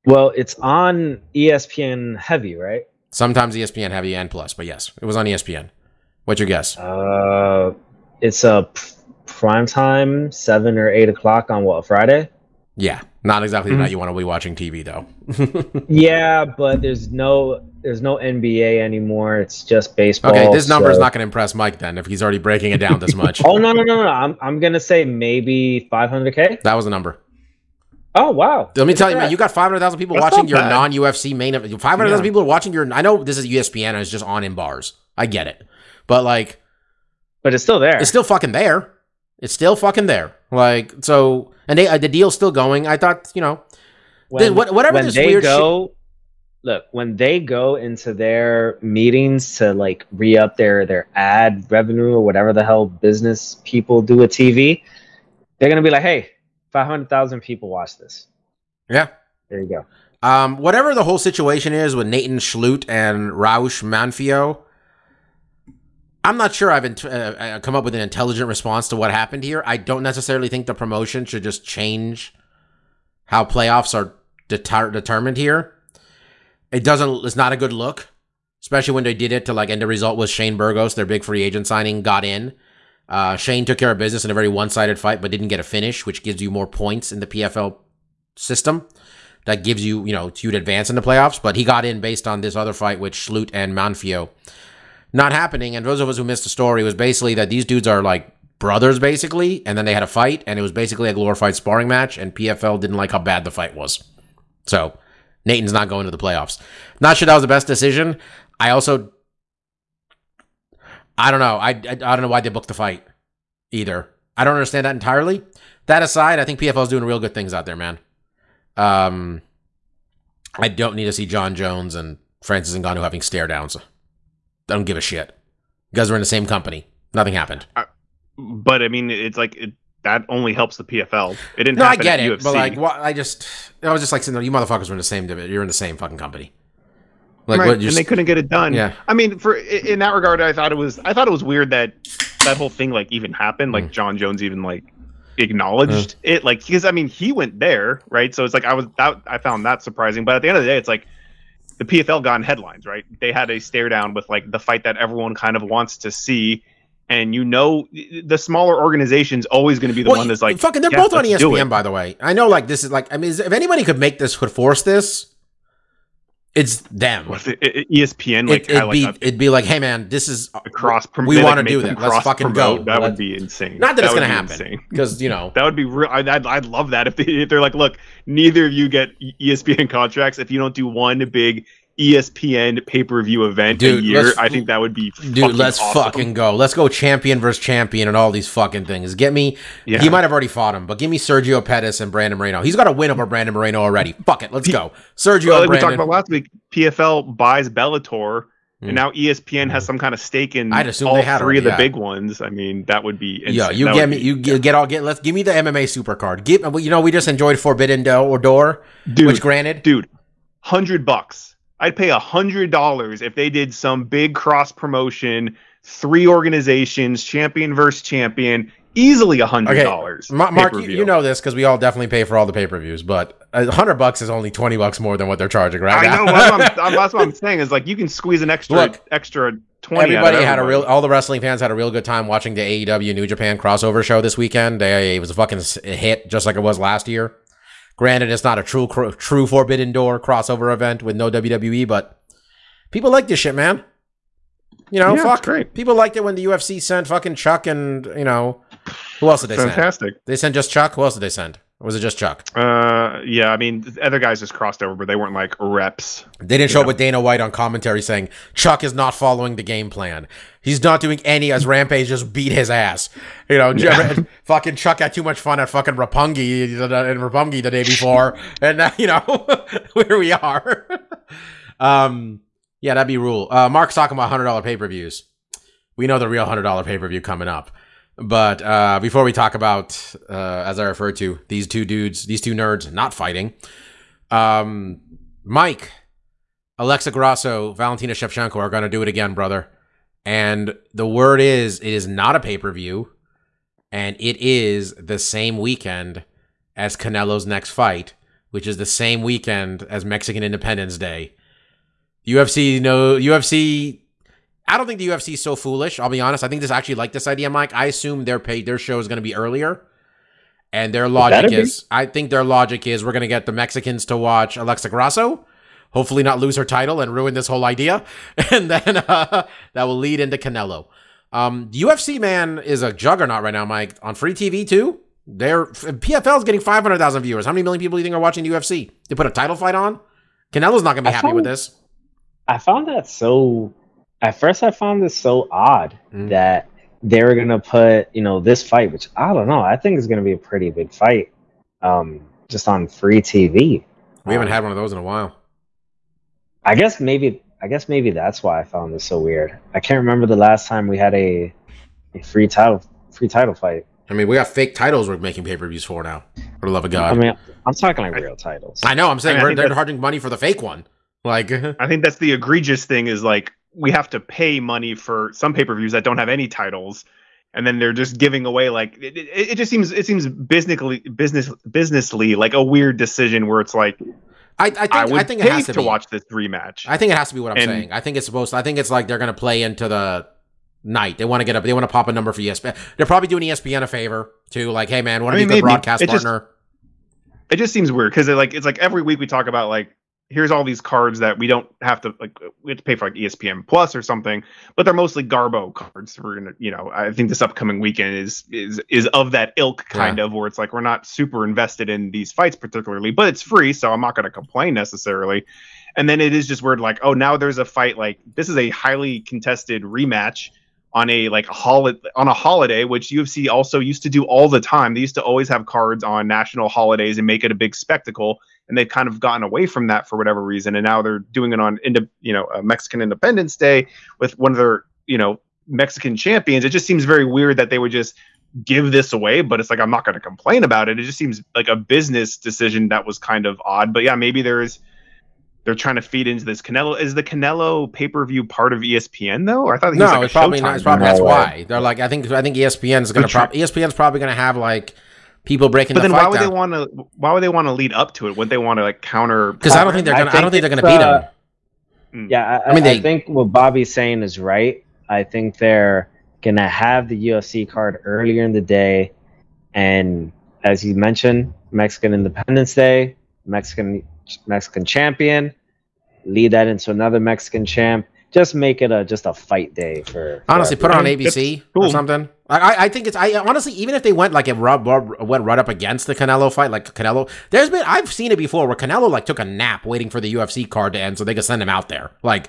Well, it's on ESPN Heavy, right? Sometimes ESPN Heavy and Plus, but yes, it was on ESPN. What's your guess? Uh, it's a prime time, seven or eight o'clock on what Friday? Yeah, not exactly the Mhm. night you want to be watching TV though. Yeah, but there's no there's no NBA anymore. It's just baseball. okay, this number is so- not going to impress Mike then if he's already breaking it down this much. Oh no no no no! I'm I'm gonna say maybe 500k. That was the number. Oh wow! Let me tell you, Look man, you got 500,000 people That's watching your non UFC main event. 500,000 Yeah. people are watching your. I know this is ESPN and it's just on in bars. I get it. But like, but it's still there. it's still fucking there. It's still fucking there. Like, so, and they, uh, the deal's still going. I thought, you know, Then what- whatever when this they weird go, look when they go into their meetings to like re up their their ad revenue or whatever the hell business people do with TV, they're gonna be like, hey, 500,000 people watch this. yeah. There you go. Um, whatever the whole situation is with Nathan Schulte and Raush Manfio, I'm not sure I've int- uh, uh, come up with an intelligent response to what happened here. I don't necessarily think the promotion should just change how playoffs are deter- determined here. It doesn't. It's not a good look, especially when they did it to like. And the result was Shane Burgos, their big free agent signing, got in. Uh, Shane took care of business in a very one-sided fight, but didn't get a finish, which gives you more points in the PFL system. That gives you, you know, you'd advance in the playoffs. But he got in based on this other fight with Schulte and Manfio not happening. And those of us who missed the story was basically that these dudes are like brothers, basically, and then they had a fight, and it was basically a glorified sparring match, and PFL didn't like how bad the fight was. So Nathan's not going to the playoffs. Not sure that was the best decision. I also, I don't know. I, I, I don't know why they booked the fight either. I don't understand that entirely. That aside, I think PFL is doing real good things out there, man. Um, I don't need to see Jon Jones and Francis Ngannou having stare downs. I don't give a shit. You guys are in the same company. Nothing happened. But I mean, it's like it, that only helps the PFL. It didn't. No, I happen get it, UFC. but like, what, I just, I was just like, no, you motherfuckers are in the same. You're in the same fucking company. Like, right, what? And they couldn't get it done. Yeah. I mean, for in that regard, I thought it was I thought it was weird that that whole thing like even happened. Like Mm. Jon Jones even like acknowledged it. Like because I mean he went there, right? So it's like I was that I found that surprising. But at the end of the day, it's like the PFL got in headlines, right? They had a stare down with like the fight that everyone kind of wants to see. And you know, the smaller organization's always going to be the Well, one that's like, fucking. They're yeah, both on ESPN, by the way. I know, like, this is like, I mean, if anybody could make this, could force this, it's them. It- ESPN, like, It, would be, like a, it'd be like, hey man, this is a cross. We like, wanna do that. Let's fucking cross-promote. go. That would be insane. not that, it's gonna happen because you know That would be real. I'd, I'd, I'd love that if, they, if they're like, look, neither of you get ESPN contracts if you don't do one big ESPN pay per view event Dude, a year. I think that would be Dude, fucking let's awesome. fucking go. Let's go champion versus champion and all these fucking things. Get me. Yeah. He might have already fought him, but give me Sergio Pettis and Brandon Moreno. He's got a win over Brandon Moreno already. Fuck it. Let's go. Sergio Well, like we talked about last week, PFL buys Bellator, Mm. and now E ESPN has some kind of stake in I'd assume all they had three of the yeah. big ones. I mean, that would be insane. Yeah, you That get me. be- You get, get all get. Let's give me the MMA super card. Give. You know, we just enjoyed Forbidden Door, Door dude, which granted, dude, hundred bucks. I'd pay a hundred dollars if they did some big cross promotion, three organizations, champion versus champion, easily a hundred dollars. Ma- Mark, you, you know this because we all definitely pay for all the pay per views, but a hundred bucks is only twenty bucks more than what they're charging right I now. know. That's what, I'm, that's what I'm saying. Is like you can squeeze an extra Look, extra twenty. Everybody had a real. All the wrestling fans had a real good time watching the AEW New Japan crossover show this weekend. They, it was a fucking hit, just like it was last year. Granted, it's not a true true Forbidden Door crossover event with no WWE, but people like this shit, man. You know, Yeah, fuck. great. People liked it when the UFC sent fucking Chuck and you know who else did they send? Fantastic. They sent just Chuck. Who else did they send? Or was it just Chuck? Uh, yeah. I mean, the other guys just crossed over, but they weren't like reps. They didn't show up with Dana White on commentary saying Chuck is not following the game plan. He's not doing any as Rampage just beat his ass. You know, Yeah. fucking Chuck had too much fun at fucking Roppongi in Roppongi the day before, and now you know where we are. um, yeah, that'd be rule. Uh, Mark's talking about hundred dollar pay per views. We know the real hundred dollar pay per view coming up. But uh, before we talk about, uh, as I referred to, these two dudes, these two nerds not fighting, um, Mike, Alexa Grasso, Valentina Shevchenko are going to do it again, brother. And the word is, it is not a pay per view, and it is the same weekend as Canelo's next fight, which is the same weekend as Mexican Independence Day. UFC, no, UFC. I don't think the UFC is so foolish. I'll be honest. I think this actually like this idea, Mike. I assume their pay, their show is going to be earlier, and their logic be- is. I think their logic is we're going to get the Mexicans to watch Alexa Grasso, hopefully not lose her title and ruin this whole idea, and then uh, that will lead into Canelo. Um, the UFC man is a juggernaut right now, Mike. On free TV too. They're PFL is getting five hundred thousand viewers. How many million people do you think are watching the UFC? They put a title fight on. Canelo's not going to be I happy with this. I found that so. At first, I found this so odd Mm. that they were gonna put you know this fight, which I don't know. I think is gonna be a pretty big fight, um, just on free TV. We haven't Um, had one of those in a while. I guess maybe I guess maybe that's why I found this so weird. I can't remember the last time we had a a free title free title fight. I mean, we got fake titles we're making pay per views for now. For the love of God. I mean, I'm talking like real titles. I know. I'm saying I mean, I we're, think they're charging money for the fake one. Like, I think that's the egregious thing is like we have to pay money for some pay per views that don't have any titles, and then they're just giving away like it, it, it just seems it seems businessly business businessly like a weird decision where it's like I, I think I I, think it has to, to be. watch this rematch. I think it has to be what I'm And- saying. I think it's supposed. To, I think it's like they're going to play into the night. They want to get up. They want to pop a number for ESPN. They're probably doing ESPN a favor too. Like, hey man, want to I be mean, good broadcast It just- partner? it just seems weird because like it's like every week we talk about like here's all these cards that we don't have to like we have to pay for like ESPN Plus or something, but they're mostly Garbo cards. We're gonna you know I think this upcoming weekend is is is of that ilk kind of where it's like we're not super invested in these fights particularly, but it's free, so I'm not gonna complain necessarily. And then it is just weird like oh now there's a fight like this is a highly contested rematch on a like holiday on a holiday, which UFC also used to do all the time. They used to always have cards on national holidays and make it a big spectacle, and they've kind of gotten away from that for whatever reason. And now they're doing it on you know uh, Mexican Independence Day with one of their you know Mexican champions. It just seems very weird that they would just give this away, but it's like I'm not going to complain about it. It just seems like a business decision that was kind of odd. But yeah, maybe there's they're trying to feed into this Canelo. Is the Canelo pay per view part of ESPN though? Or I thought he was No, like a it's probably Showtime not. It's probably that's way. why they're like. I think I think ESPN is going to. But try- Pro- ESPN's probably going to have like people breaking But the then why fight would they want to? Why would they want to lead up to it? Would they want to like counter? because I don't think they're I going. to I don't think think they're going to it's, beat uh, them. Yeah, I, I I, mean, they- I think what Bobby's saying is right. I think they're gonna have the UFC card earlier in the day, and as you mentioned, Mexican Independence Day, Mexican Mexican champion, lead that into another Mexican champ. Just make it a just a fight day for. for Honestly, put it on ABC cool. or something. I, I- I think it's. I honestly, even if they went like it rub, rub, went right up against the Canelo fight, like Canelo, there's been I've seen it before where Canelo like took a nap waiting for the UFC card to end so they could send him out there. Like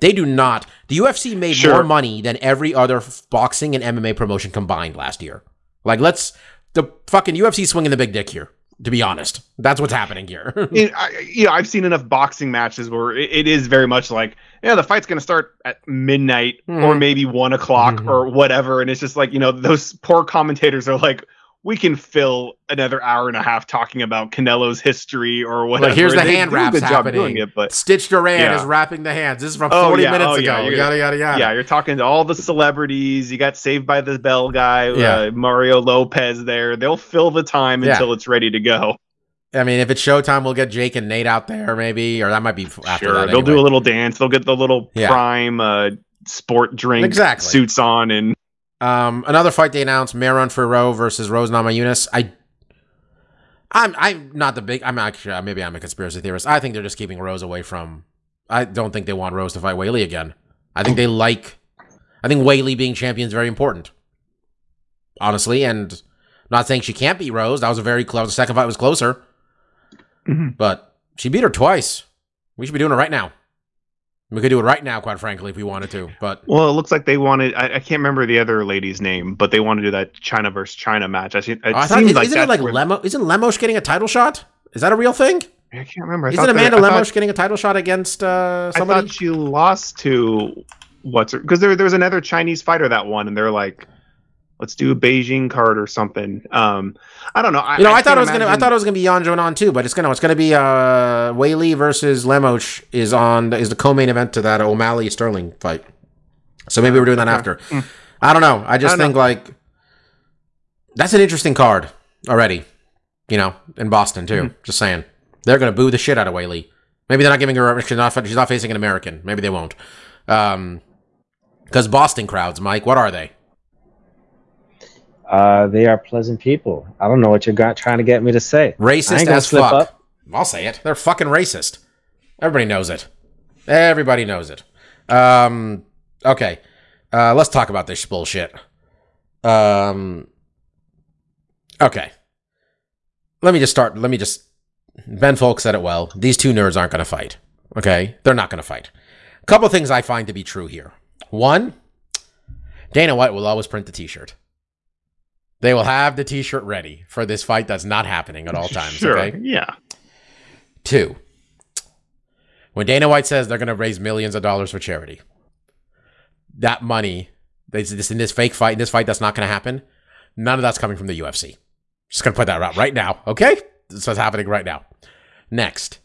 they do not. The UFC made Sure. more money than every other boxing and MMA promotion combined last year. Like let's the fucking UFC swinging the big dick here. To be honest, that's what's happening here. You know, I, you know, I've seen enough boxing matches where it, it is very much like, yeah, the fight's going to start at midnight or Mhm. maybe one o'clock Mhm. or whatever, and it's just like you know, those poor commentators are like, we can fill another hour and a half talking about Canelo's history or whatever. Like here's the They hand wraps happening. it, but Stitch Duran Yeah. is wrapping the hands. This is from Oh, 40 yeah, minutes oh, ago. yeah, you're- Yada yada yada. yeah, you're talking to all the celebrities. You got Saved by the Bell guy, Yeah. uh, Mario Lopez there. They'll fill the time until it's ready to go. I mean, if it's Showtime, we'll get Jake and Nate out there, maybe, or that might be after sure, that. they'll do a little dance. They'll get the little prime uh, sport drink Exactly. suits on, and Um, another fight they announced: Manon Fiorot versus Rose Namajunas. I, I'm, I'm not the big. I'm actually maybe I'm a conspiracy theorist. I think they're just keeping Rose away from. I don't think they want Rose to fight Weili again. I think they like. I think Weili being champion is very important. Honestly, and not saying she can't beat Rose. That was a very close. The second fight was closer, Mhm. but she beat her twice. We should be doing it right now. We could do it right now, quite frankly, if we wanted to. But well, it looks like they wanted. I, I can't remember the other lady's name, but they want to do that China versus China match. I see. It Oh, I thought, seems isn't like it that's like where- Lemo? Isn't Lemos getting a title shot? Is that a real thing? I can't remember. I Isn't Amanda that- I Lemos thought- getting a title shot against uh, I somebody? thought she lost to what's her because there there's another Chinese fighter that won, and they're like, let's do a Beijing card or something. Um, I don't know. I, you know, I, thought can't it was gonna. I thought it was gonna be Yan Xiaonan too, but it's gonna. It's gonna be uh, Weili versus Lemos is on is the co-main event to that O'Malley Sterling fight. So maybe we're doing that Okay. after. Mm. I don't know. I just I think like that's an interesting card already. You know, in Boston too. Mm-hmm. Just saying, they're gonna boo the shit out of Weili. Maybe they're not giving her. She's not. She's not facing an American. Maybe they won't. Um, because Boston crowds, Mike, what are they? Uh, they are pleasant people. I don't know what you're got, trying to get me to say. Racist as fuck. up. I'll say it. They're fucking racist. Everybody knows it. Everybody knows it. Um, okay. Uh, let's talk about this bullshit. Um, okay. Let me just start. Let me just. Ben Folk said it well. These two nerds aren't going to fight. Okay? They're not going to fight. A couple things I find to be true here. One, Dana White will always print the t shirt. They will have the t shirt ready for this fight that's not happening at all times. Sure. Okay? Yeah. Two, when Dana White says they're going to raise millions of dollars for charity, that money, this, this in this fake fight, in this fight that's not going to happen, None of that's coming from the UFC. Just gonna put that out right now, okay? That's what's happening right now. Next,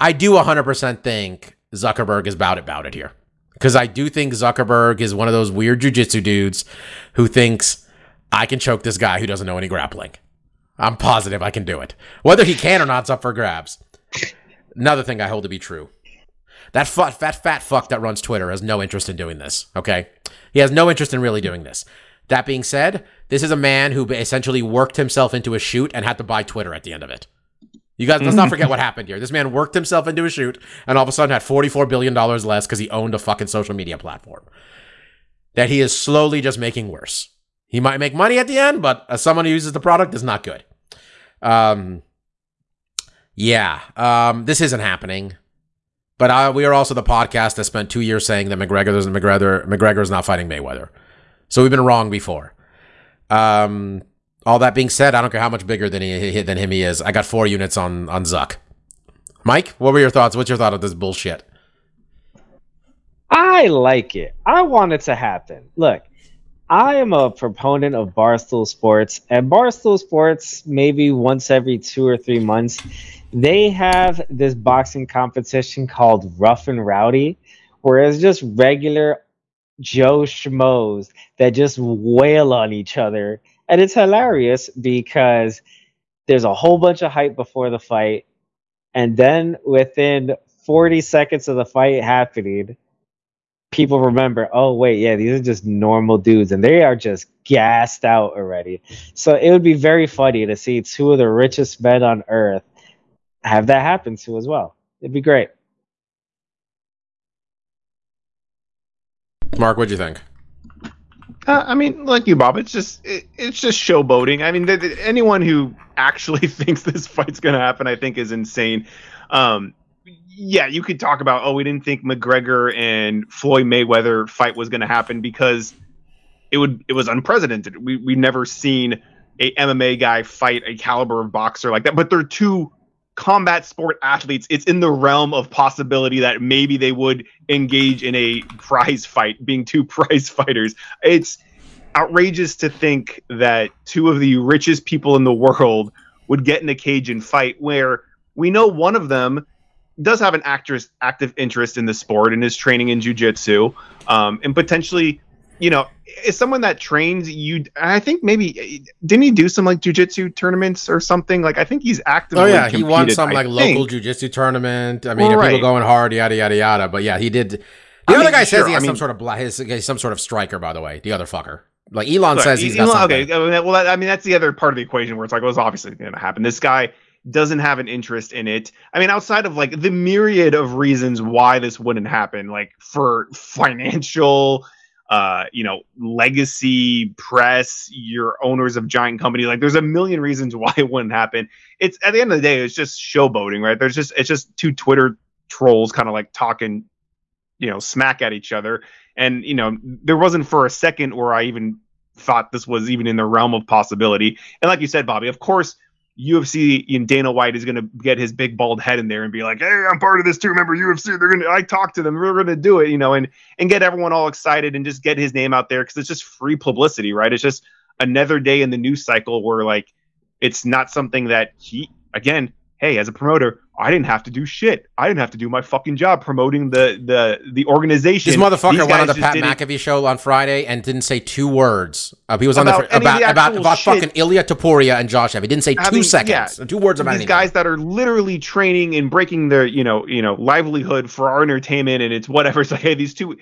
I do 100% think Zuckerberg is about it, bout it here. Because I do think Zuckerberg is one of those weird jujitsu dudes who thinks I can choke this guy who doesn't know any grappling. I'm positive I can do it. Whether he can or not's up for grabs. Another thing I hold to be true. That fat, fat, fat fuck that runs Twitter has no interest in doing this, okay? He has no interest in really doing this. That being said, this is a man who essentially worked himself into a shoot and had to buy Twitter at the end of it. You guys, let's not forget what happened here. This man worked himself into a shoot and all of a sudden had $44 billion less because he owned a fucking social media platform. That he is slowly just making worse. He might make money at the end, but as someone who uses the product is not good. Um, yeah, um, this isn't happening. But uh, we are also the podcast that spent two years saying that McGregor is McGregor McGregor is not fighting Mayweather. So we've been wrong before. Um, all that being said, I don't care how much bigger than he than him he is. I got four units on on Zuck. Mike, what were your thoughts? What's your thought of this bullshit? I like it. I want it to happen. Look, I am a proponent of Barstool Sports, and Barstool Sports, maybe once every two or three months, they have this boxing competition called Rough and Rowdy, where it's just regular Joe Schmoes that just wail on each other. And it's hilarious because there's a whole bunch of hype before the fight. And then within 40 seconds of the fight happening, people remember, oh, wait, yeah, these are just normal dudes. And they are just gassed out already. So it would be very funny to see two of the richest men on earth have that happen to as well. It'd be great. Mark, what'd you think? Uh, I mean, like you, Bob. It's just it, it's just showboating. I mean, th- th- anyone who actually thinks this fight's gonna happen, I think, is insane. Um, yeah, you could talk about, oh, we didn't think McGregor and Floyd Mayweather fight was gonna happen because it would it was unprecedented. We we never seen a MMA guy fight a caliber of boxer like that. But they're two combat sport athletes, it's in the realm of possibility that maybe they would engage in a prize fight, being two prize fighters. It's outrageous to think that two of the richest people in the world would get in a cage and fight where we know one of them does have an actress active interest in the sport and is training in jiu-jitsu um, and potentially you know, is someone that trains you. I think maybe didn't he do some like jujitsu tournaments or something? Like I think he's actively. Oh yeah, he won some I like think. local jujitsu tournament. I mean, Well, people going hard, yada yada yada. But yeah, he did. The I other mean, guy says sure, he has I some sort of bla- he's, he's some sort of striker, by the way. The other fucker, like Elon says, he's you got something. okay. I mean, well, that- I mean, that's the other part of the equation where it's like, well, it's obviously going to happen. This guy doesn't have an interest in it. I mean, outside of like the myriad of reasons why this wouldn't happen, like for financial, uh, you know, legacy, press, you're owners of giant company. Like, there's a million reasons why it wouldn't happen. It's at the end of the day, it's just showboating, right? There's just it's just two Twitter trolls kind of like talking, you know, smack at each other. And you know, there wasn't for a second where I even thought this was even in the realm of possibility. And like you said, Bobby, of course, UFC and Dana White is going to get his big bald head in there and be like, "Hey, I'm part of this too. Remember UFC? They're going to. I talked to them. We're going to do it, you know, and and get everyone all excited and just get his name out there because it's just free publicity, right? It's just another day in the news cycle where like it's not something that he again. Hey, as a promoter, I didn't have to do shit. I didn't have to do my fucking job promoting the the the organization. This motherfucker went on the Pat didn't- McAfee show on Friday and didn't say two words. Uh, he was on About the any about the about, about fucking Ilia Topuria and Josh. He didn't say two mean, seconds, yeah, two words about these anything. guys that are literally training and breaking their you know you know livelihood for our entertainment and it's whatever it's like hey these two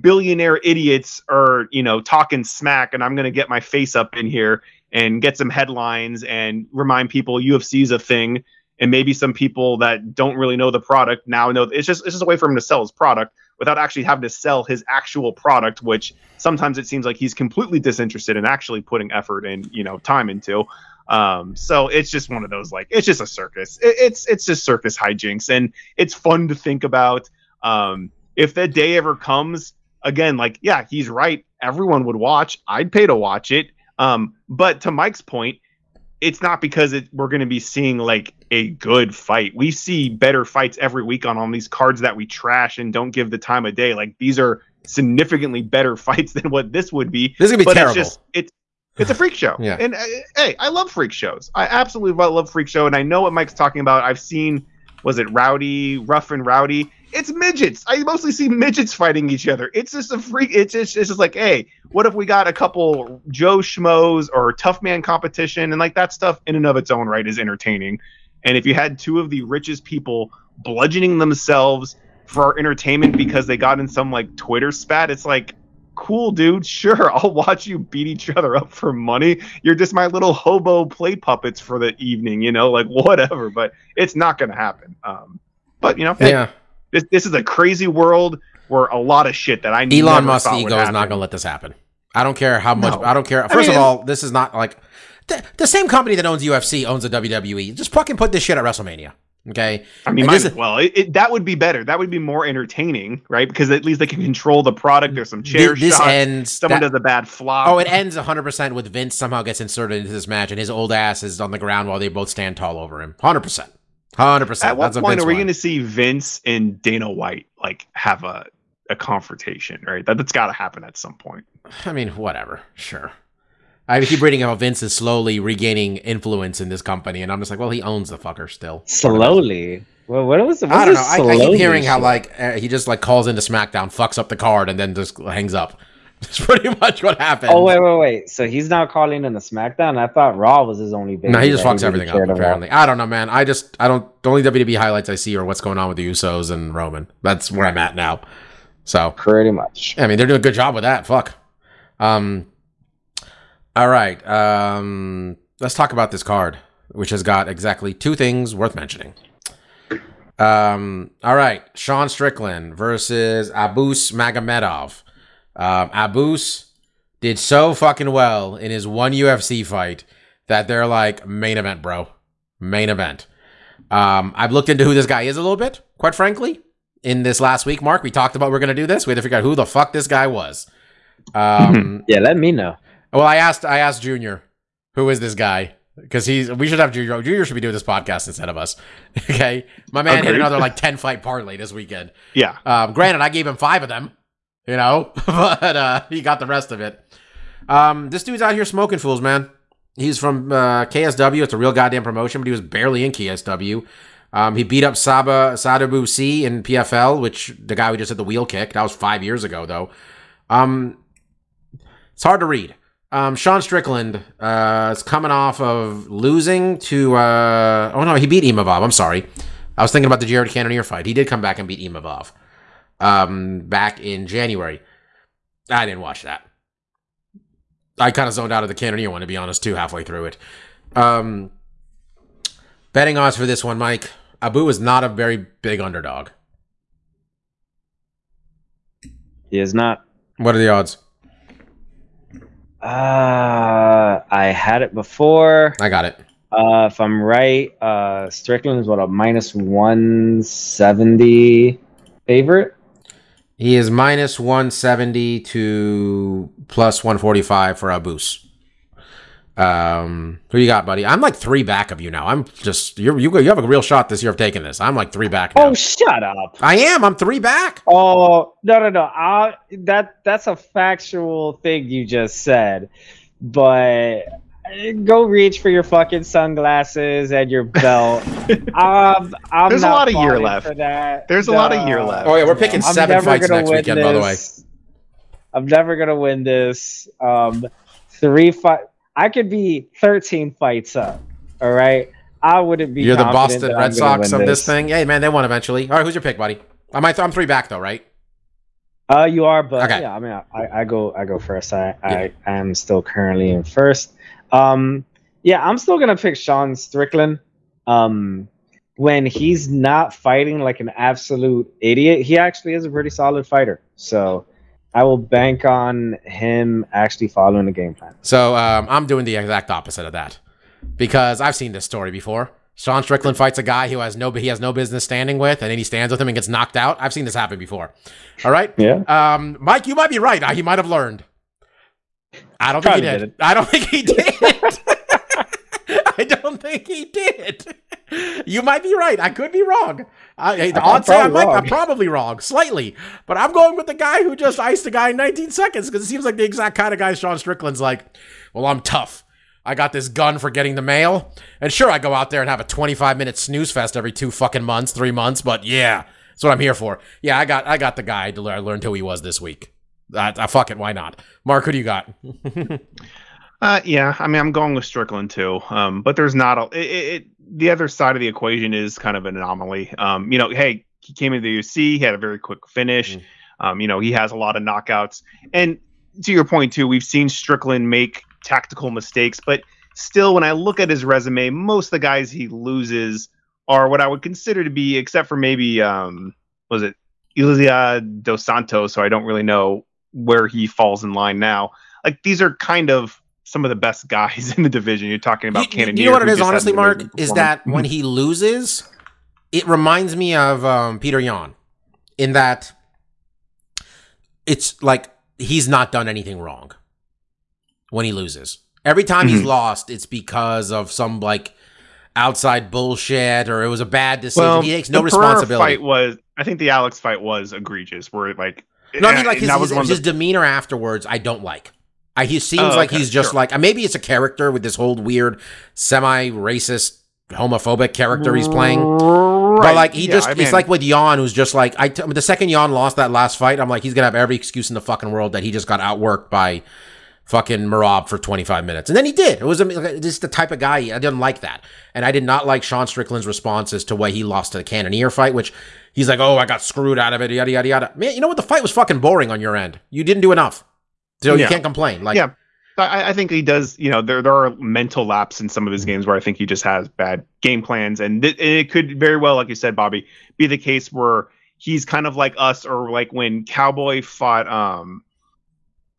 billionaire idiots are you know talking smack and i'm going to get my face up in here and get some headlines and remind people ufc's a thing and maybe some people that don't really know the product now know it's just it's just a way for him to sell his product without actually having to sell his actual product which sometimes it seems like he's completely disinterested in actually putting effort and you know time into um, so it's just one of those like it's just a circus. It, it's it's just circus hijinks, and it's fun to think about. Um, if that day ever comes, again, like yeah, he's right. Everyone would watch. I'd pay to watch it. Um, but to Mike's point, it's not because it, we're going to be seeing like a good fight. We see better fights every week on on these cards that we trash and don't give the time of day. Like these are significantly better fights than what this would be. This is gonna be but terrible. it's just it's It's a freak show. Yeah. And uh, hey, I love freak shows. I absolutely love freak show, and I know what Mike's talking about. I've seen, was it Rowdy, Rough and Rowdy? It's midgets. I mostly see midgets fighting each other. It's just a freak. It's just, it's just like, hey, what if we got a couple Joe schmoes or tough man competition, and like that stuff in and of its own right is entertaining. And if you had two of the richest people bludgeoning themselves for our entertainment because they got in some like Twitter spat, it's like, cool, dude. Sure, I'll watch you beat each other up for money. You're just my little hobo play puppets for the evening, you know, like whatever. But it's not going to happen. Um, but you know, hey, Yeah. this this is a crazy world where a lot of shit that I need Elon Musk ego is not going to let this happen. I don't care how much. No. I don't care. I First mean, of all, this is not like the, the same company that owns UFC owns the WWE. Just fucking put this shit at WrestleMania. Okay. I mean, might this as is- well. It, it, that would be better. That would be more entertaining, right? Because at least they can control the product. There's some chair Thi- this shots. ends. Someone that- does a bad flop. Oh, it ends 100% with Vince somehow gets inserted into this match and his old ass is on the ground while they both stand tall over him. 100%. 100%. At what That's a point are we going to see Vince and Dana White like have a a confrontation? Right, that, that's got to happen at some point. I mean, whatever. Sure. I keep reading how Vince is slowly regaining influence in this company, and I'm just like, well, he owns the fucker still. Slowly. Well, what was it? I don't know. I, I keep hearing how like uh, he just like calls into SmackDown, fucks up the card, and then just hangs up. That's pretty much what happened. Oh wait, wait, wait. So he's now calling in the SmackDown. I thought Raw was his only baby. No, he just fucks really everything up. cared about. Apparently, I don't know, man. I just I don't. The only WWE highlights I see are what's going on with the Usos and Roman. That's where I'm at now. So Pretty much. I mean, they're doing a good job with that. Fuck. Um. All right. Um. Let's talk about this card, which has got exactly two things worth mentioning. Um. All right. Sean Strickland versus Abus Magomedov. Um. Abus did so fucking well in his one UFC fight that they're like main event, bro. Main event. Um. I've looked into who this guy is a little bit, quite frankly in this last week, Mark. We talked about we're gonna do this. We had to figure out who the fuck this guy was. Um, Yeah, let me know. Well, I asked I asked Junior, who is this guy? Because he's we should have Junior. Junior should be doing this podcast instead of us. Okay, my man hit another like ten fight parlay this weekend. Yeah, Um, granted, I gave him five of them, you know, but uh, he got the rest of it. Um, this dude's out here smoking fools, man. He's from uh, KSW. It's a real goddamn promotion, but he was barely in KSW. Um, he beat up Saba Sadibou Sy in PFL, which the guy we just had the wheel kick. That was five years ago, though. Um, it's hard to read. Um, Sean Strickland uh, is coming off of losing to. Uh, oh no, he beat Imavov. I'm sorry. I was thinking about the Jared Cannonier fight. He did come back and beat Imavov um, back in January. I didn't watch that. I kind of zoned out of the Cannonier one, to be honest, too, halfway through it. Um, betting odds for this one, Mike. Abu is not a very big underdog. He is not. What are the odds? Uh, I had it before. I got it. Uh, if I'm right, uh, Strickland is what a minus one seventy favorite. He is minus 170 to plus 145 for Abus. Um, who you got, buddy? I'm like three back of you now. I'm just you. You you have a real shot this year of taking this. I'm like three back now. Oh, shut up! I am. I'm three back. Oh no no no! I, that that's a factual thing you just said, but uh, go reach for your fucking sunglasses and your belt. um, I'm There's a lot of year left. for that. There's a lot of year left. Oh yeah, we're picking I'm seven fights next win weekend. By the way. I'm never gonna win this. Um, three fight. I could be 13 fights up. All right. I wouldn't be. you're the Boston Red Sox of this thing. Hey man, they won eventually. All right, who's your pick, buddy? I'm I'm three back though, right? Uh, you are, but Okay. yeah, I mean, I, I go, I go first. I, I, am still currently in first. Um, yeah, I'm still gonna pick Sean Strickland. Um, when he's not fighting like an absolute idiot, he actually is a pretty solid fighter. So, I will bank on him actually following the game plan. So um, I'm doing the exact opposite of that because I've seen this story before. Sean Strickland fights a guy who has no he has no business standing with, and then he stands with him and gets knocked out. I've seen this happen before. All right, Yeah. um, Mike, you might be right. Uh, He might have learned. I don't Probably think he did. didn't. I don't think he did. I don't think he did. You might be right. I could be wrong. I, the I'm odds say I probably might, I'm wrong. probably wrong, slightly. But I'm going with the guy who just iced a guy in 19 seconds because it seems like the exact kind of guy Sean Strickland's like, well, I'm tough. I got this gun for getting the mail. And sure, I go out there and have a 25 minute snooze fest every two fucking months, three months. But yeah, that's what I'm here for. Yeah, I got I got the guy I learned who he was this week. Uh, uh, fuck it, why not? Mark, who do you got? Uh, yeah, I mean, I'm going with Strickland too. Um, but there's not a. It, it, the other side of the equation is kind of an anomaly. Um, you know, hey, he came into the UFC, he had a very quick finish. Mm. Um, you know, he has a lot of knockouts, and to your point too, we've seen Strickland make tactical mistakes, but still, when I look at his resume, most of the guys he loses are what I would consider to be, except for maybe, um, was it Ilya Dos Santos? So I don't really know where he falls in line now. Like these are kind of some of the best guys in the division. You're talking about you, you- you know what it is, honestly, Mark, is that when he loses, it reminds me of um, Petr Yan, in that it's like he's not done anything wrong when he loses. Every time he's Mhm. lost, it's because of some like outside bullshit or it was a bad decision. well, he takes no the responsibility. Fight was, I think the Alex fight was egregious. Where like, No, I mean like his, his, his the- demeanor afterwards. I don't like. I, he seems Oh, like okay, he's just sure. like uh, maybe it's a character with this whole weird semi-racist, homophobic character he's playing. But like he yeah, just I it's mean- like with Yan who's just like I t- the second Yan lost that last fight, I'm like he's gonna have every excuse in the fucking world that he just got outworked by fucking Merab for 25 minutes, and then he did. It was like, just the type of guy I didn't like that, and I did not like Sean Strickland's responses to why he lost to the Cannonier fight, which he's like, oh, I got screwed out of it, yada yada yada. Man, you know what? The fight was fucking boring on your end. You didn't do enough, so you can't complain. Like, Yeah. I, I think he does. You know, there there are mental laps in some of his games where I think he just has bad game plans, and it, it could very well, like you said, Bobby, be the case where he's kind of like us, or like when Cowboy fought, um,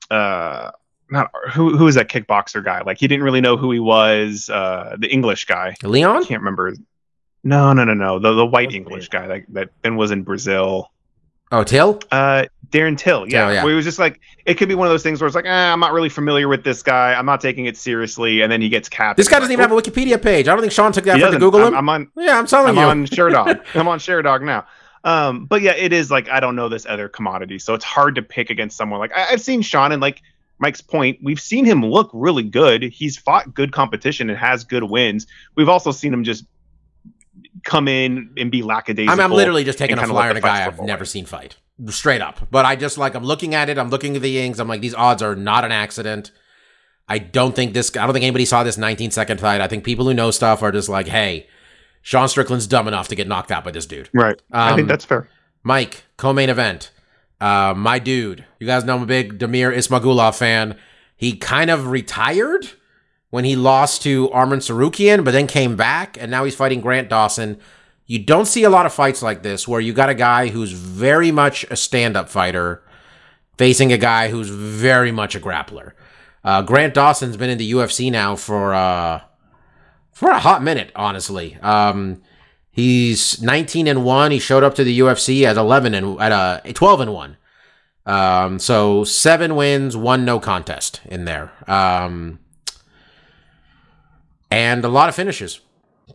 uh, not who who is that kickboxer guy? Like he didn't really know who he was. Uh, the English guy. Leon. I can't remember. No, no, no, no. The the white English guy that that then was in Brazil. Oh, Till. Uh, Darren Till, yeah. Till, yeah. Where he was just like, it could be one of those things where it's like, eh, I'm not really familiar with this guy. I'm not taking it seriously, and then he gets capped. This guy doesn't like, even have a Wikipedia page. I don't think Sean took that "Oh, he effort to. Google I'm, him. I'm on. yeah, I'm telling I'm you. on Sherdog. I'm on Sherdog now. Um, but yeah, it is like I don't know this other commodity, so it's hard to pick against someone like I, I've seen Sean and like Mike's point, we've seen him look really good. He's fought good competition and has good wins. We've also seen him just come in and be lackadaisical. I'm, I'm literally just taking a flyer on a guy I've never seen fight. Straight up. But I just like I'm looking at it, I'm looking at the Ings, I'm like, these odds are not an accident. I don't think this I don't think anybody saw this 19 second fight. I think people who know stuff are just like, hey, Sean Strickland's dumb enough to get knocked out by this dude. Right. I Um, think that's fair. Mike, co-main event. Uh, my dude. You guys know I'm a big Damir Ismagulov fan. He kind of retired when he lost to Arman Tsarukyan, but then came back, and now he's fighting Grant Dawson. You don't see a lot of fights like this where you got a guy who's very much a stand-up fighter facing a guy who's very much a grappler. Uh, Grant Dawson's been in the UFC now for uh, for a hot minute, honestly. Um, He's 19 and 1. He showed up to the UFC at 11 and at a 12 and 1. Um, so 7 wins, 1 no contest in there. Um, and a lot of finishes,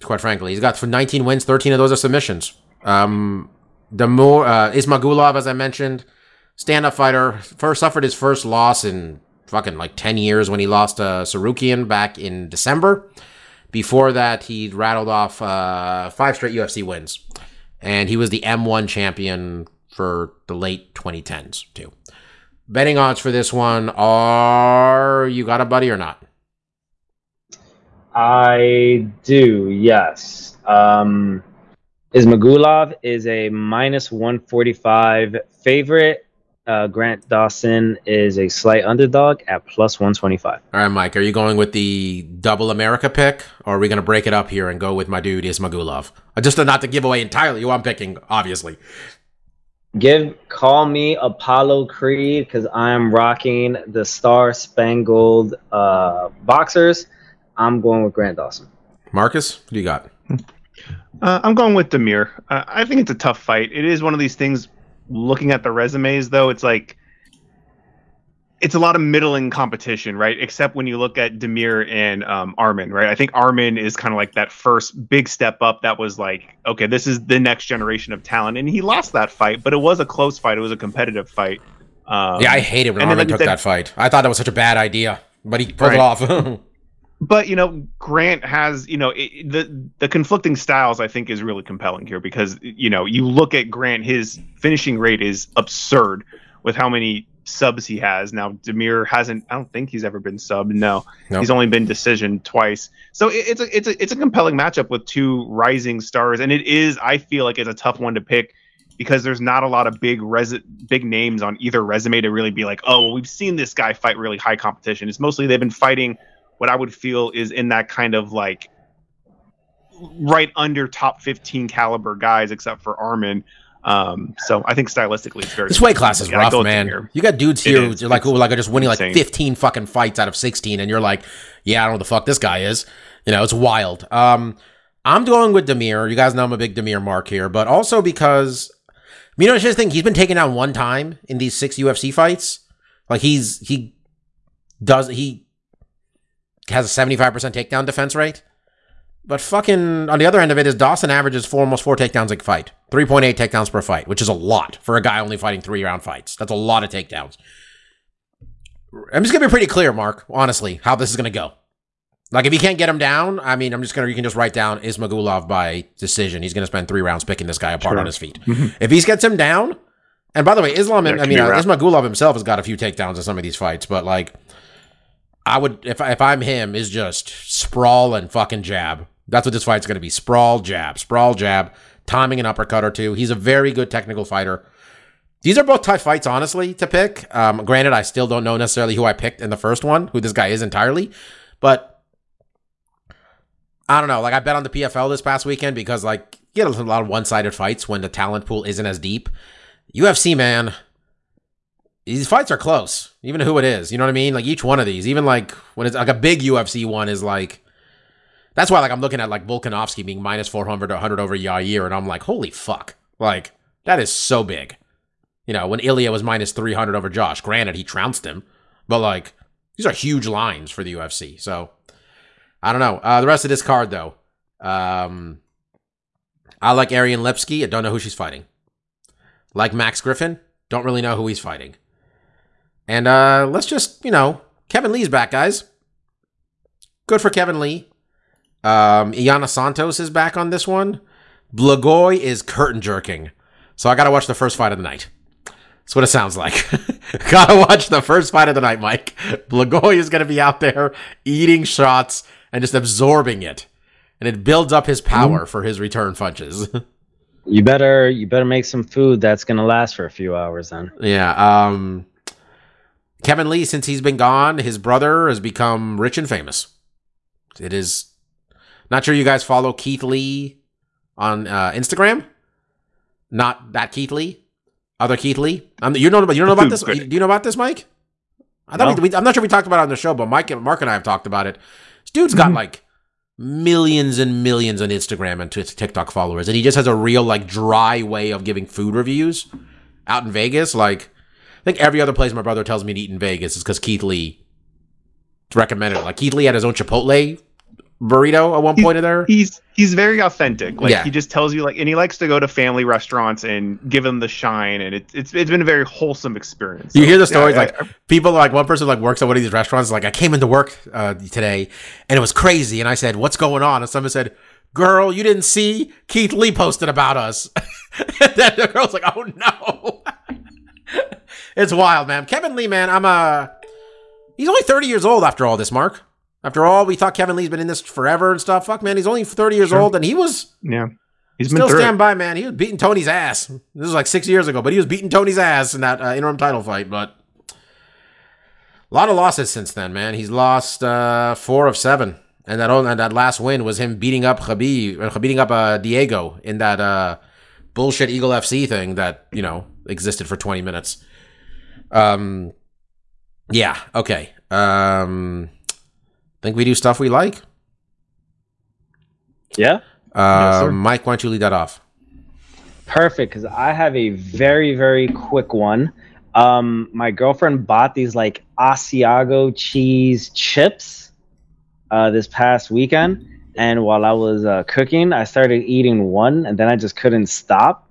quite frankly. He's got 19 wins, 13 of those are submissions. Um, the more uh, Ismagulov, as I mentioned, stand-up fighter, first suffered his first loss in fucking like 10 years when he lost to Tsarukyan back in December. Before that, he rattled off uh, five straight UFC wins, and he was the M1 champion for the late 2010s too. Betting odds for this one are you got a buddy or not? I do, yes. Um, Ismagulov is a minus 145 favorite. Uh, Grant Dawson is a slight underdog at plus 125. All right, Mike, are you going with the double America pick, or are we going to break it up here and go with my dude Ismagulov? Uh, Just to not to give away entirely who I'm picking, obviously. Give call me Apollo Creed because I am rocking the Star Spangled uh, boxers. I'm going with Grant Dawson. Marcus, what do you got? Uh, I'm going with Damir. Uh, I think it's a tough fight. It is one of these things. Looking at the resumes, though, it's like it's a lot of middling competition, right? Except when you look at Damir and um, Arman, right? I think Arman is kind of like that first big step up that was like, okay, this is the next generation of talent, and he lost that fight, but it was a close fight. It was a competitive fight. Um, yeah, I hated when and then, Arman like took said- that fight. I thought that was such a bad idea, but he pulled it off. but you know grant has you know it, the the conflicting styles i think is really compelling here because you know you look at grant his finishing rate is absurd with how many subs he has. Now demir hasn't i don't think he's ever been subbed no. Nope. he's only been decision twice. So it, it's a it's a it's a compelling matchup with two rising stars and it is i feel like it's a tough one to pick because there's not a lot of big res- big names on either resume to really be like oh well, we've seen this guy fight really high competition. It's mostly they've been fighting what I would feel is in that kind of like right under top 15 caliber guys, except for Arman. Um, so I think stylistically it's very. this weight class is rough, man. You got dudes here who like who like are just winning like insane. 15 fucking fights out of 16, and you're like, yeah, I don't know what the fuck this guy is. You know, it's wild. Um, I'm going with Damir. You guys know I'm a big Damir mark here, but also because you know, it's just think he's been taken down one time in these six UFC fights. Like he's he does he has a 75% takedown defense rate. But fucking on the other end of it is Dawson averages four almost four takedowns a fight. 3.8 takedowns per fight, which is a lot for a guy only fighting three round fights. That's a lot of takedowns. I'm just gonna be pretty clear, Mark, honestly, how this is gonna go. Like if you can't get him down, I mean, I'm just gonna you can just write down Ismagulov by decision. He's gonna spend three rounds picking this guy apart Sure. on his feet. If he gets him down, and by the way, Islam, Yeah, I mean, uh. Ismagulov himself has got a few takedowns in some of these fights, but like, I would if if I'm him, is just sprawl and fucking jab. That's what this fight's gonna be: sprawl, jab, sprawl, jab, timing an uppercut or two. He's a very good technical fighter. These are both tough fights, honestly, to pick. Um, granted, I still don't know necessarily who I picked in the first one, who this guy is entirely, but I don't know. Like I bet on the PFL this past weekend because like you get a lot of one-sided fights when the talent pool isn't as deep. UFC, man, these fights are close, even who it is. You know what I mean? Like each one of these, even like when it's like a big UFC one is like. That's why like I'm looking at like Volkanovski being minus 400 100 over Yair, and I'm like, holy fuck, like that is so big. You know, when Ilia was minus 300 over Josh, granted he trounced him, but like these are huge lines for the UFC. So I don't know. Uh, the rest of this card though, um, I like Ariane Lipski. I don't know who she's fighting. Like Max Griffin, don't really know who he's fighting. And uh, let's just you know, Kevin Lee's back, guys. Good for Kevin Lee. Um, Yana Santos is back on this one. Blagoy is curtain jerking. So I gotta watch the first fight of the night. That's what it sounds like. gotta watch the first fight of the night, Mike. Blagoy is gonna be out there eating shots and just absorbing it. And it builds up his power for his return punches. You better you better make some food that's gonna last for a few hours then. yeah. Um Kevin Lee, since he's been gone, his brother has become rich and famous. It is not sure you guys follow Keith Lee on uh, Instagram. Not that Keith Lee, other Keith Lee. Um, you know, you don't know about this. Do you know about this, Mike? I thought No. we, I'm not sure we talked about it on the show, but Mike, and Mark, and I have talked about it. This dude's got like millions and millions on Instagram and TikTok followers, and he just has a real like dry way of giving food reviews out in Vegas. Like, think every other place my brother tells me to eat in Vegas is because Keith Lee recommended it. Like Keith Lee had his own Chipotle burrito at one He's- point in there. He's he's very authentic. Like Yeah. he just tells you like, and he likes to go to family restaurants and give them the shine, and it's it's it's been a very wholesome experience. You So, hear the yeah, stories I- like people like one person like works at one of these restaurants. Like I came into work uh, today and it was crazy, and I said, "What's going on?" And someone said, "Girl, you didn't see Keith Lee posted about us." and then the girl's like, "Oh no." it's wild, man. Kevin Lee, man, I'm a. He's only 30 years old after all this, Mark. After all, we thought Kevin Lee's been in this forever and stuff. Fuck, man, he's only 30 years Sure. old, and he was yeah, he's been still stand it. by, man. He was beating Tony's ass. This was like six years ago, but he was beating Tony's ass in that uh, interim title fight. But a lot of losses since then, man. He's lost uh, four of seven, and that only, and that last win was him beating up Khabib, uh, beating up uh, Diego in that uh, bullshit Eagle FC thing that you know existed for twenty minutes. Um, yeah, okay. Um, think we do stuff we like. Yeah. Uh, sir. Mike, why don't you lead that off? Perfect, because I have a very, very quick one. Um, my girlfriend bought these like Asiago cheese chips uh, this past weekend, and while I was uh, cooking, I started eating one, and then I just couldn't stop.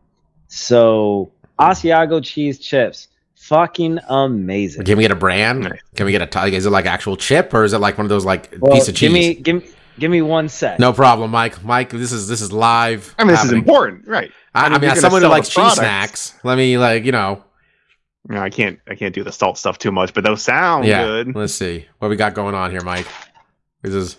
So Asiago cheese chips, fucking amazing. Can we get a brand? Can we get a? T- is it like actual chip or is it like one of those like Well, piece of cheese? Give me, give me, give me one sec. no problem, Mike. Mike, this is this is live. I mean, this is important, right? I, I mean, you're as someone who sell the likes cheese products. snacks, let me like you know. No, I can't. I can't do the salt stuff too much, but those sound yeah. good. Let's see what we got going on here, Mike. This is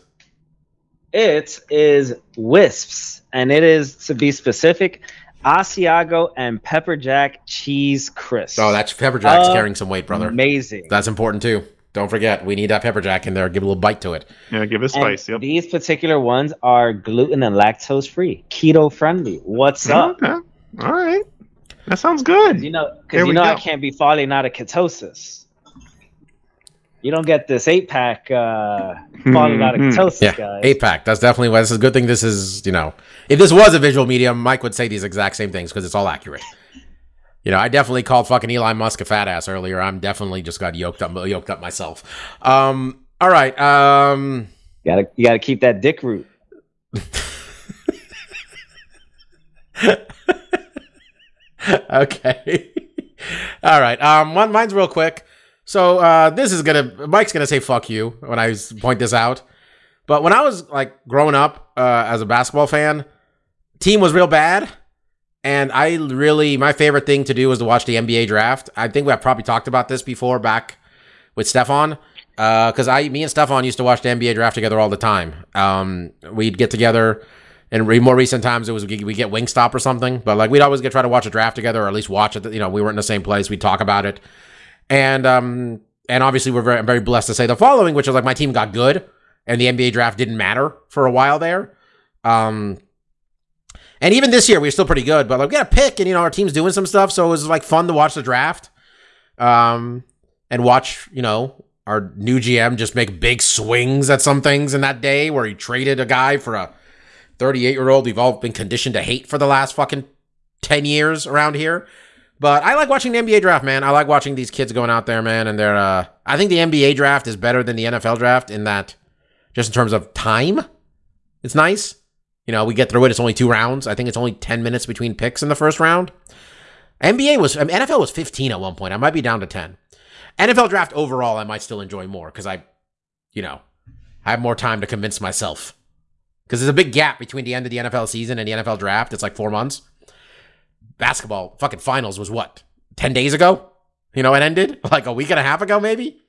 It is wisps, and it is to be specific, Asiago and pepper jack cheese crisp. oh, that's pepper jack's Uh, carrying some weight, brother. amazing. That's important too. Don't forget, we need that pepper jack in there. Give a little bite to it. Yeah, give it spice. Yep. These particular ones are gluten and lactose free, keto friendly. What's up? Okay. All right. That sounds good. You know, because you we know I can't be falling out of ketosis. You don't get this eight pack uh, falling out of ketosis, Yeah, guys. eight pack. That's definitely why this is a good thing. This is you know, if this was a visual medium, Mike would say these exact same things because it's all accurate. You know, I definitely called fucking Elon Musk a fat ass earlier. I'm definitely just got yoked up, yoked up myself. Um, all right. Um, You gotta, you gotta keep that dick root. okay. All right. Um, one mine's real quick. So uh, this is gonna Mike's gonna say fuck you when I point this out. But when I was like growing up uh, as a basketball fan, team was real bad, and I really my favorite thing to do was to watch the NBA draft. I think we have probably talked about this before back with Stefan. Because I, me and Stefan used to watch the NBA draft together all the time. Um, we'd get together, and re- more recent times it was we get Wingstop or something. But like we'd always get try to watch a draft together, or at least watch it. You know, we weren't in the same place. We'd talk about it, and um, and obviously we're very, very blessed to say the following, which is like my team got good, and the NBA draft didn't matter for a while there. Um, and even this year we were still pretty good, but like we got a pick, and you know our team's doing some stuff, so it was like fun to watch the draft, um, and watch you know our new GM just make big swings at some things in that day where he traded a guy for a 38 year old we've all been conditioned to hate for the last fucking 10 years around here. But I like watching the NBA draft, man. I like watching these kids going out there, man, and they're uh I think the NBA draft is better than the NFL draft in that just in terms of time. It's nice. You know, we get through it. It's only two rounds. I think it's only 10 minutes between picks in the first round. NBA was I mean, NFL was 15 at one point. I might be down to 10. NFL draft overall, I might still enjoy more because I, you know, I have more time to convince myself. Because there's a big gap between the end of the NFL season and the NFL draft. It's like four months. Basketball fucking finals was what? 10 days ago? You know, it ended like a week and a half ago, maybe?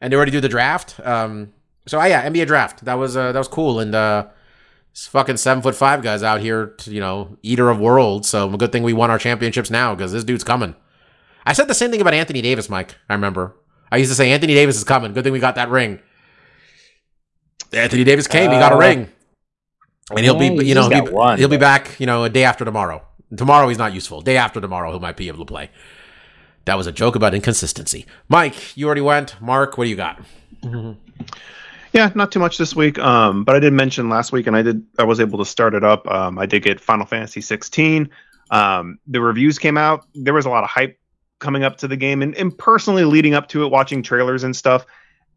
And they already do the draft. Um, so, uh, yeah, NBA draft. That was uh, that was cool. And uh, this fucking seven foot five guys out here, to, you know, eater of worlds. So, good thing we won our championships now because this dude's coming. I said the same thing about Anthony Davis, Mike. I remember. I used to say Anthony Davis is coming. Good thing we got that ring. Anthony Davis came. he got a Uh, ring, and he'll be, you know, he'll be, he'll be back, you know, a day after tomorrow. Tomorrow he's not useful. Day after tomorrow he might be able to play. That was a joke about inconsistency. Mike, you already went. Mark, what do you got? Yeah, not too much this week. Um, but I did mention last week, and I did I was able to start it up. Um, I did get Final Fantasy 16. Um, the reviews came out. There was a lot of hype coming up to the game, and, and personally leading up to it, watching trailers and stuff.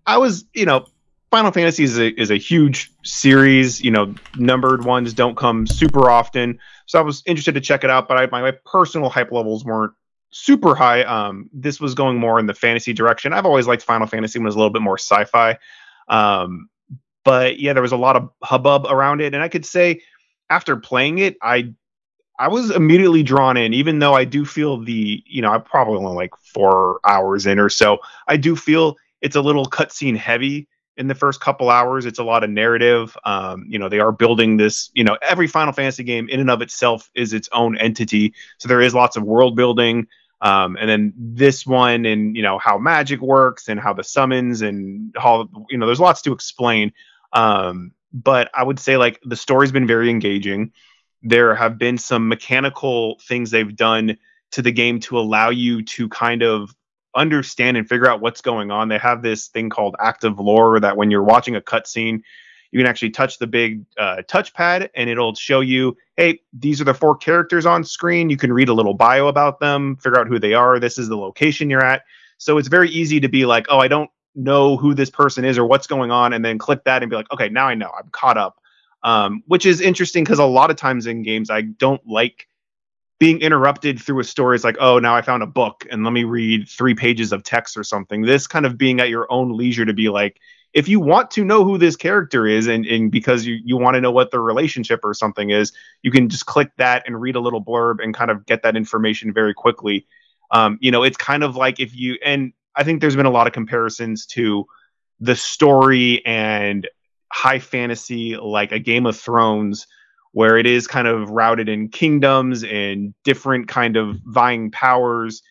I was, you know, Final Fantasy is a is a huge series. You know, numbered ones don't come super often, so I was interested to check it out. But I, my, my personal hype levels weren't super high. Um, this was going more in the fantasy direction. I've always liked Final Fantasy when it was a little bit more sci-fi. Um, but yeah, there was a lot of hubbub around it, and I could say after playing it, I I was immediately drawn in, even though I do feel the you know I probably only like four hours in or so. I do feel it's a little cutscene heavy in the first couple hours. It's a lot of narrative. Um, you know, they are building this. You know, every Final Fantasy game in and of itself is its own entity, so there is lots of world building. Um, and then this one and you know how magic works and how the summons and how you know there's lots to explain um, but i would say like the story's been very engaging there have been some mechanical things they've done to the game to allow you to kind of understand and figure out what's going on. They have this thing called active lore that when you're watching a cutscene you can actually touch the big uh, touchpad and it'll show you hey these are the four characters on screen. You can read a little bio about them figure out who they are. This is the location you're at. So it's very easy to be like, oh, I don't know who this person is or what's going on, and then click that and be like, okay, now I know, I'm caught up. Um, which is interesting because a lot of times in games, I don't like being interrupted through a story. is like, oh, now I found a book and let me read three pages of text or something. This kind of being at your own leisure to be like, if you want to know who this character is and, and because you, you want to know what the relationship or something is, you can just click that and read a little blurb and kind of get that information very quickly. Um, you know, it's kind of like if you, and I think there's been a lot of comparisons to the story and high fantasy, like a Game of Thrones, where it is kind of routed in kingdoms and different kind of vying powers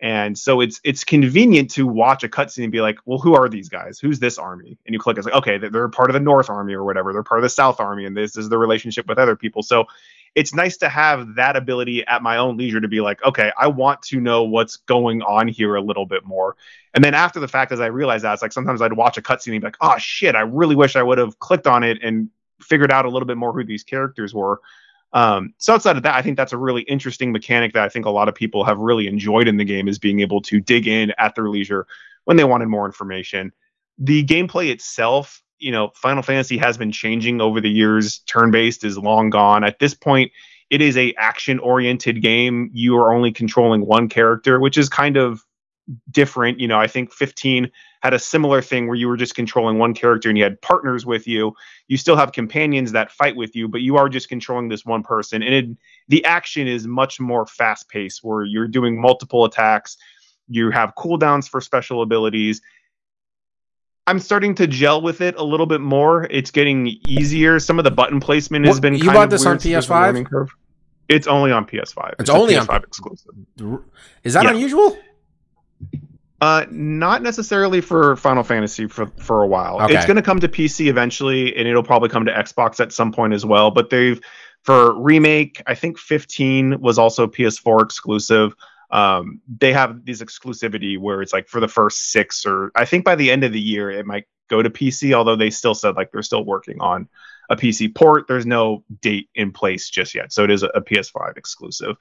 and so it's it's convenient to watch a cutscene and be like, well, who are these guys? Who's this army? And you click, it's like, okay, they're part of the North Army or whatever. They're part of the South Army, and this is the relationship with other people. So it's nice to have that ability at my own leisure to be like, okay, I want to know what's going on here a little bit more. And then after the fact, as I realized that, it's like sometimes I'd watch a cutscene and be like, oh shit, I really wish I would have clicked on it and figured out a little bit more who these characters were. Um, so outside of that, I think that's a really interesting mechanic that I think a lot of people have really enjoyed in the game is being able to dig in at their leisure when they wanted more information. The gameplay itself, you know, Final Fantasy has been changing over the years. Turn-based is long gone. At this point, it is a action-oriented game. You are only controlling one character, which is kind of different. You know, I think 15 had a similar thing where you were just controlling one character and you had partners with you. You still have companions that fight with you, but you are just controlling this one person. And it, the action is much more fast paced, where you're doing multiple attacks. You have cooldowns for special abilities. I'm starting to gel with it a little bit more. It's getting easier. Some of the button placement has What- been. you bought this on so there's a PS5? curve. It's only on PS5. It's a only on- PS5 exclusive. Is that Yeah. unusual? Uh, not necessarily for Final Fantasy for for a while. Okay. It's going to come to PC eventually, and it'll probably come to Xbox at some point as well. But they've for remake, I think 15 was also PS4 exclusive. Um, they have this exclusivity where it's like for the first six, or I think by the end of the year it might go to PC. Although they still said like they're still working on a PC port. There's no date in place just yet, so it is a, a PS5 exclusive.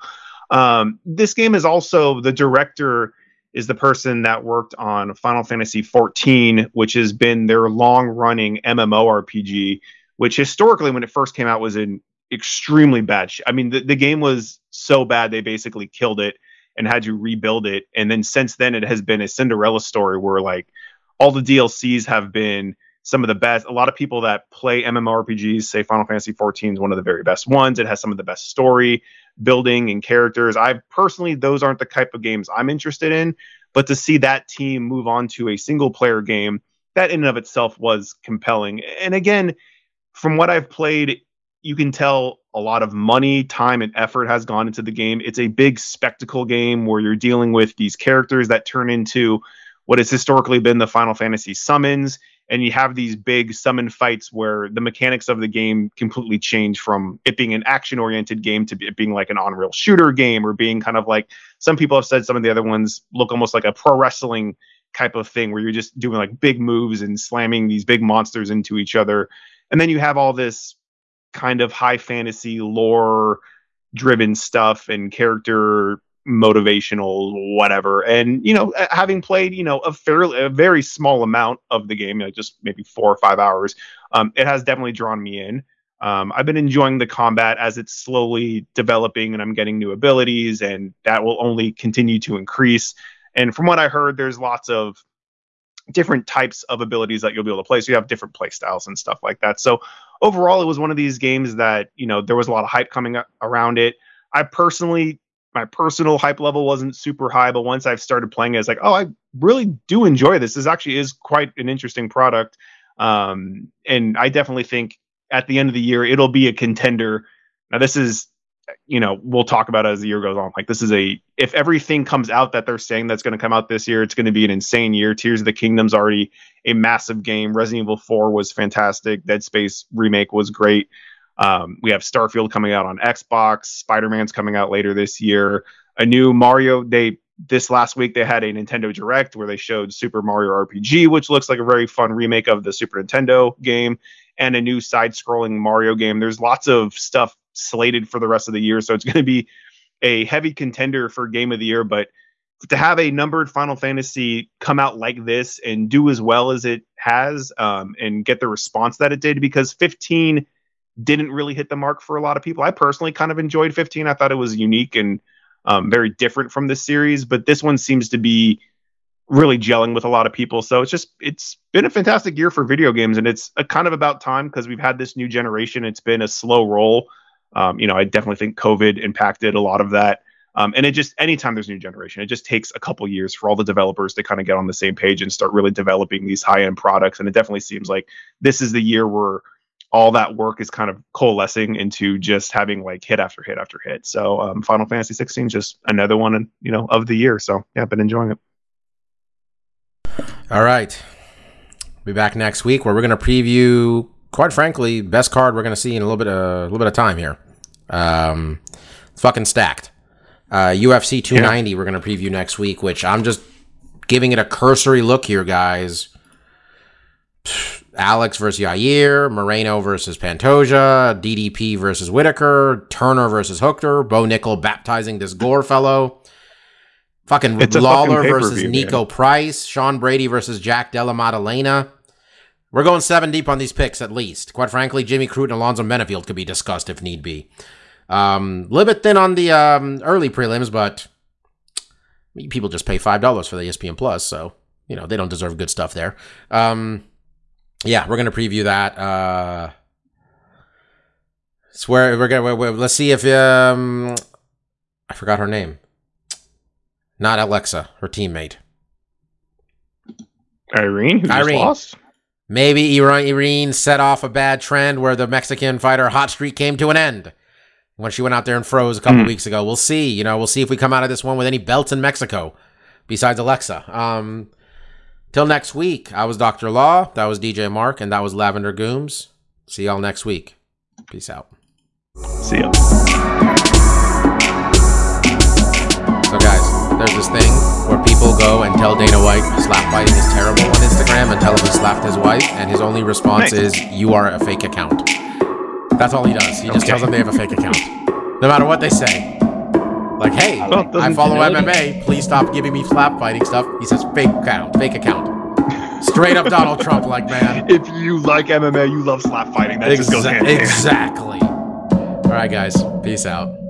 Um, this game is also the director is the person that worked on Final Fantasy 14, which has been their long-running MMORPG, which historically, when it first came out, was in extremely bad. Sh- I mean, the, the game was so bad they basically killed it and had to rebuild it. And then since then, it has been a Cinderella story where like all the DLCs have been some of the best. A lot of people that play MMORPGs say Final Fantasy 14 is one of the very best ones. It has some of the best story building and characters. I personally, those aren't the type of games I'm interested in. But to see that team move on to a single player game, that in and of itself was compelling. And again, from what I've played, you can tell a lot of money, time, and effort has gone into the game. It's a big spectacle game where you're dealing with these characters that turn into what has historically been the Final Fantasy summons. And you have these big summon fights where the mechanics of the game completely change from it being an action oriented game to it being like an on rail shooter game or being kind of like some people have said some of the other ones look almost like a pro wrestling type of thing where you're just doing like big moves and slamming these big monsters into each other. And then you have all this kind of high fantasy lore driven stuff and character motivational whatever. And you know having played you know a fairly a very small amount of the game just maybe four or five hours um, it has definitely drawn me in. Um, i've been enjoying the combat as it's slowly developing and i'm getting new abilities and that will only continue to increase. And from what i heard there's lots of different types of abilities that you'll be able to play. So you have different play styles and stuff like that. So overall it was one of these games that you know there was a lot of hype coming around it. I personally my personal hype level wasn't super high, but once I've started playing it, it's like, oh, I really do enjoy this. This actually is quite an interesting product. Um, and I definitely think at the end of the year, it'll be a contender. Now, this is, you know, we'll talk about it as the year goes on. Like, this is a, if everything comes out that they're saying that's going to come out this year, it's going to be an insane year. Tears of the Kingdom's already a massive game. Resident Evil 4 was fantastic. Dead Space remake was great. Um, we have Starfield coming out on Xbox. Spider Man's coming out later this year. A new Mario. They this last week they had a Nintendo Direct where they showed Super Mario RPG, which looks like a very fun remake of the Super Nintendo game, and a new side-scrolling Mario game. There's lots of stuff slated for the rest of the year, so it's going to be a heavy contender for Game of the Year. But to have a numbered Final Fantasy come out like this and do as well as it has, um, and get the response that it did, because 15 didn't really hit the mark for a lot of people. I personally kind of enjoyed 15. I thought it was unique and um, very different from this series, but this one seems to be really gelling with a lot of people. So it's just it's been a fantastic year for video games, and it's a kind of about time because we've had this new generation. It's been a slow roll. Um, you know, I definitely think COVID impacted a lot of that. Um, and it just anytime there's a new generation, it just takes a couple years for all the developers to kind of get on the same page and start really developing these high end products. And it definitely seems like this is the year where all that work is kind of coalescing into just having like hit after hit after hit. So um, Final Fantasy 16 just another one, in, you know, of the year. So yeah, I've been enjoying it. All right. Be back next week where we're going to preview, quite frankly, best card we're going to see in a little bit of, a little bit of time here. Um, fucking stacked. Uh, UFC 290 we're going to preview next week, which I'm just giving it a cursory look here, guys. Alex versus Yair, Moreno versus Pantoja, DDP versus Whittaker, Turner versus Hooker, Bo Nickal baptizing this Gore fellow. Fucking It's Lawler fucking versus Niko Price, Sean Brady versus Jack Della Maddalena. We're going seven deep on these picks at least. Quite frankly, Jimmy Crute and Alonzo Menifield could be discussed if need be. Um, a little bit thin on the um, early prelims, but people just pay five dollars for the ESPN Plus, so you know they don't deserve good stuff there. Um, yeah, we're gonna preview that. Uh, swear we're gonna we're, we're- let's see if um, I forgot her name. Not Alexa, her teammate. Irene, who just Irene. lost. Maybe Irene, Irene set off a bad trend where the Mexican fighter hot streak came to an end when she went out there and froze a couple Hmm. weeks ago. We'll see. You know, we'll see if we come out of this one with any belts in Mexico besides Alexa. Um, till next week, I was Dr. Law. That was DJ Mark, and that was Lavender Gooms. See y'all next week. Peace out. See ya. So, guys, there's this thing where people go and tell Dana White slap fighting is terrible on Instagram and tell him he slapped his wife, and his only response Nice. is, You are a fake account. That's all he does. He just tells them they have a fake account. No matter what they say. Like, hey, Well, I follow MMA. Please stop giving me slap fighting stuff. He says, Fake account, fake account. Straight up Donald Trump, like, man. If you like MMA, you love slap fighting. That just goes hand. exactly. All right, guys. Peace out.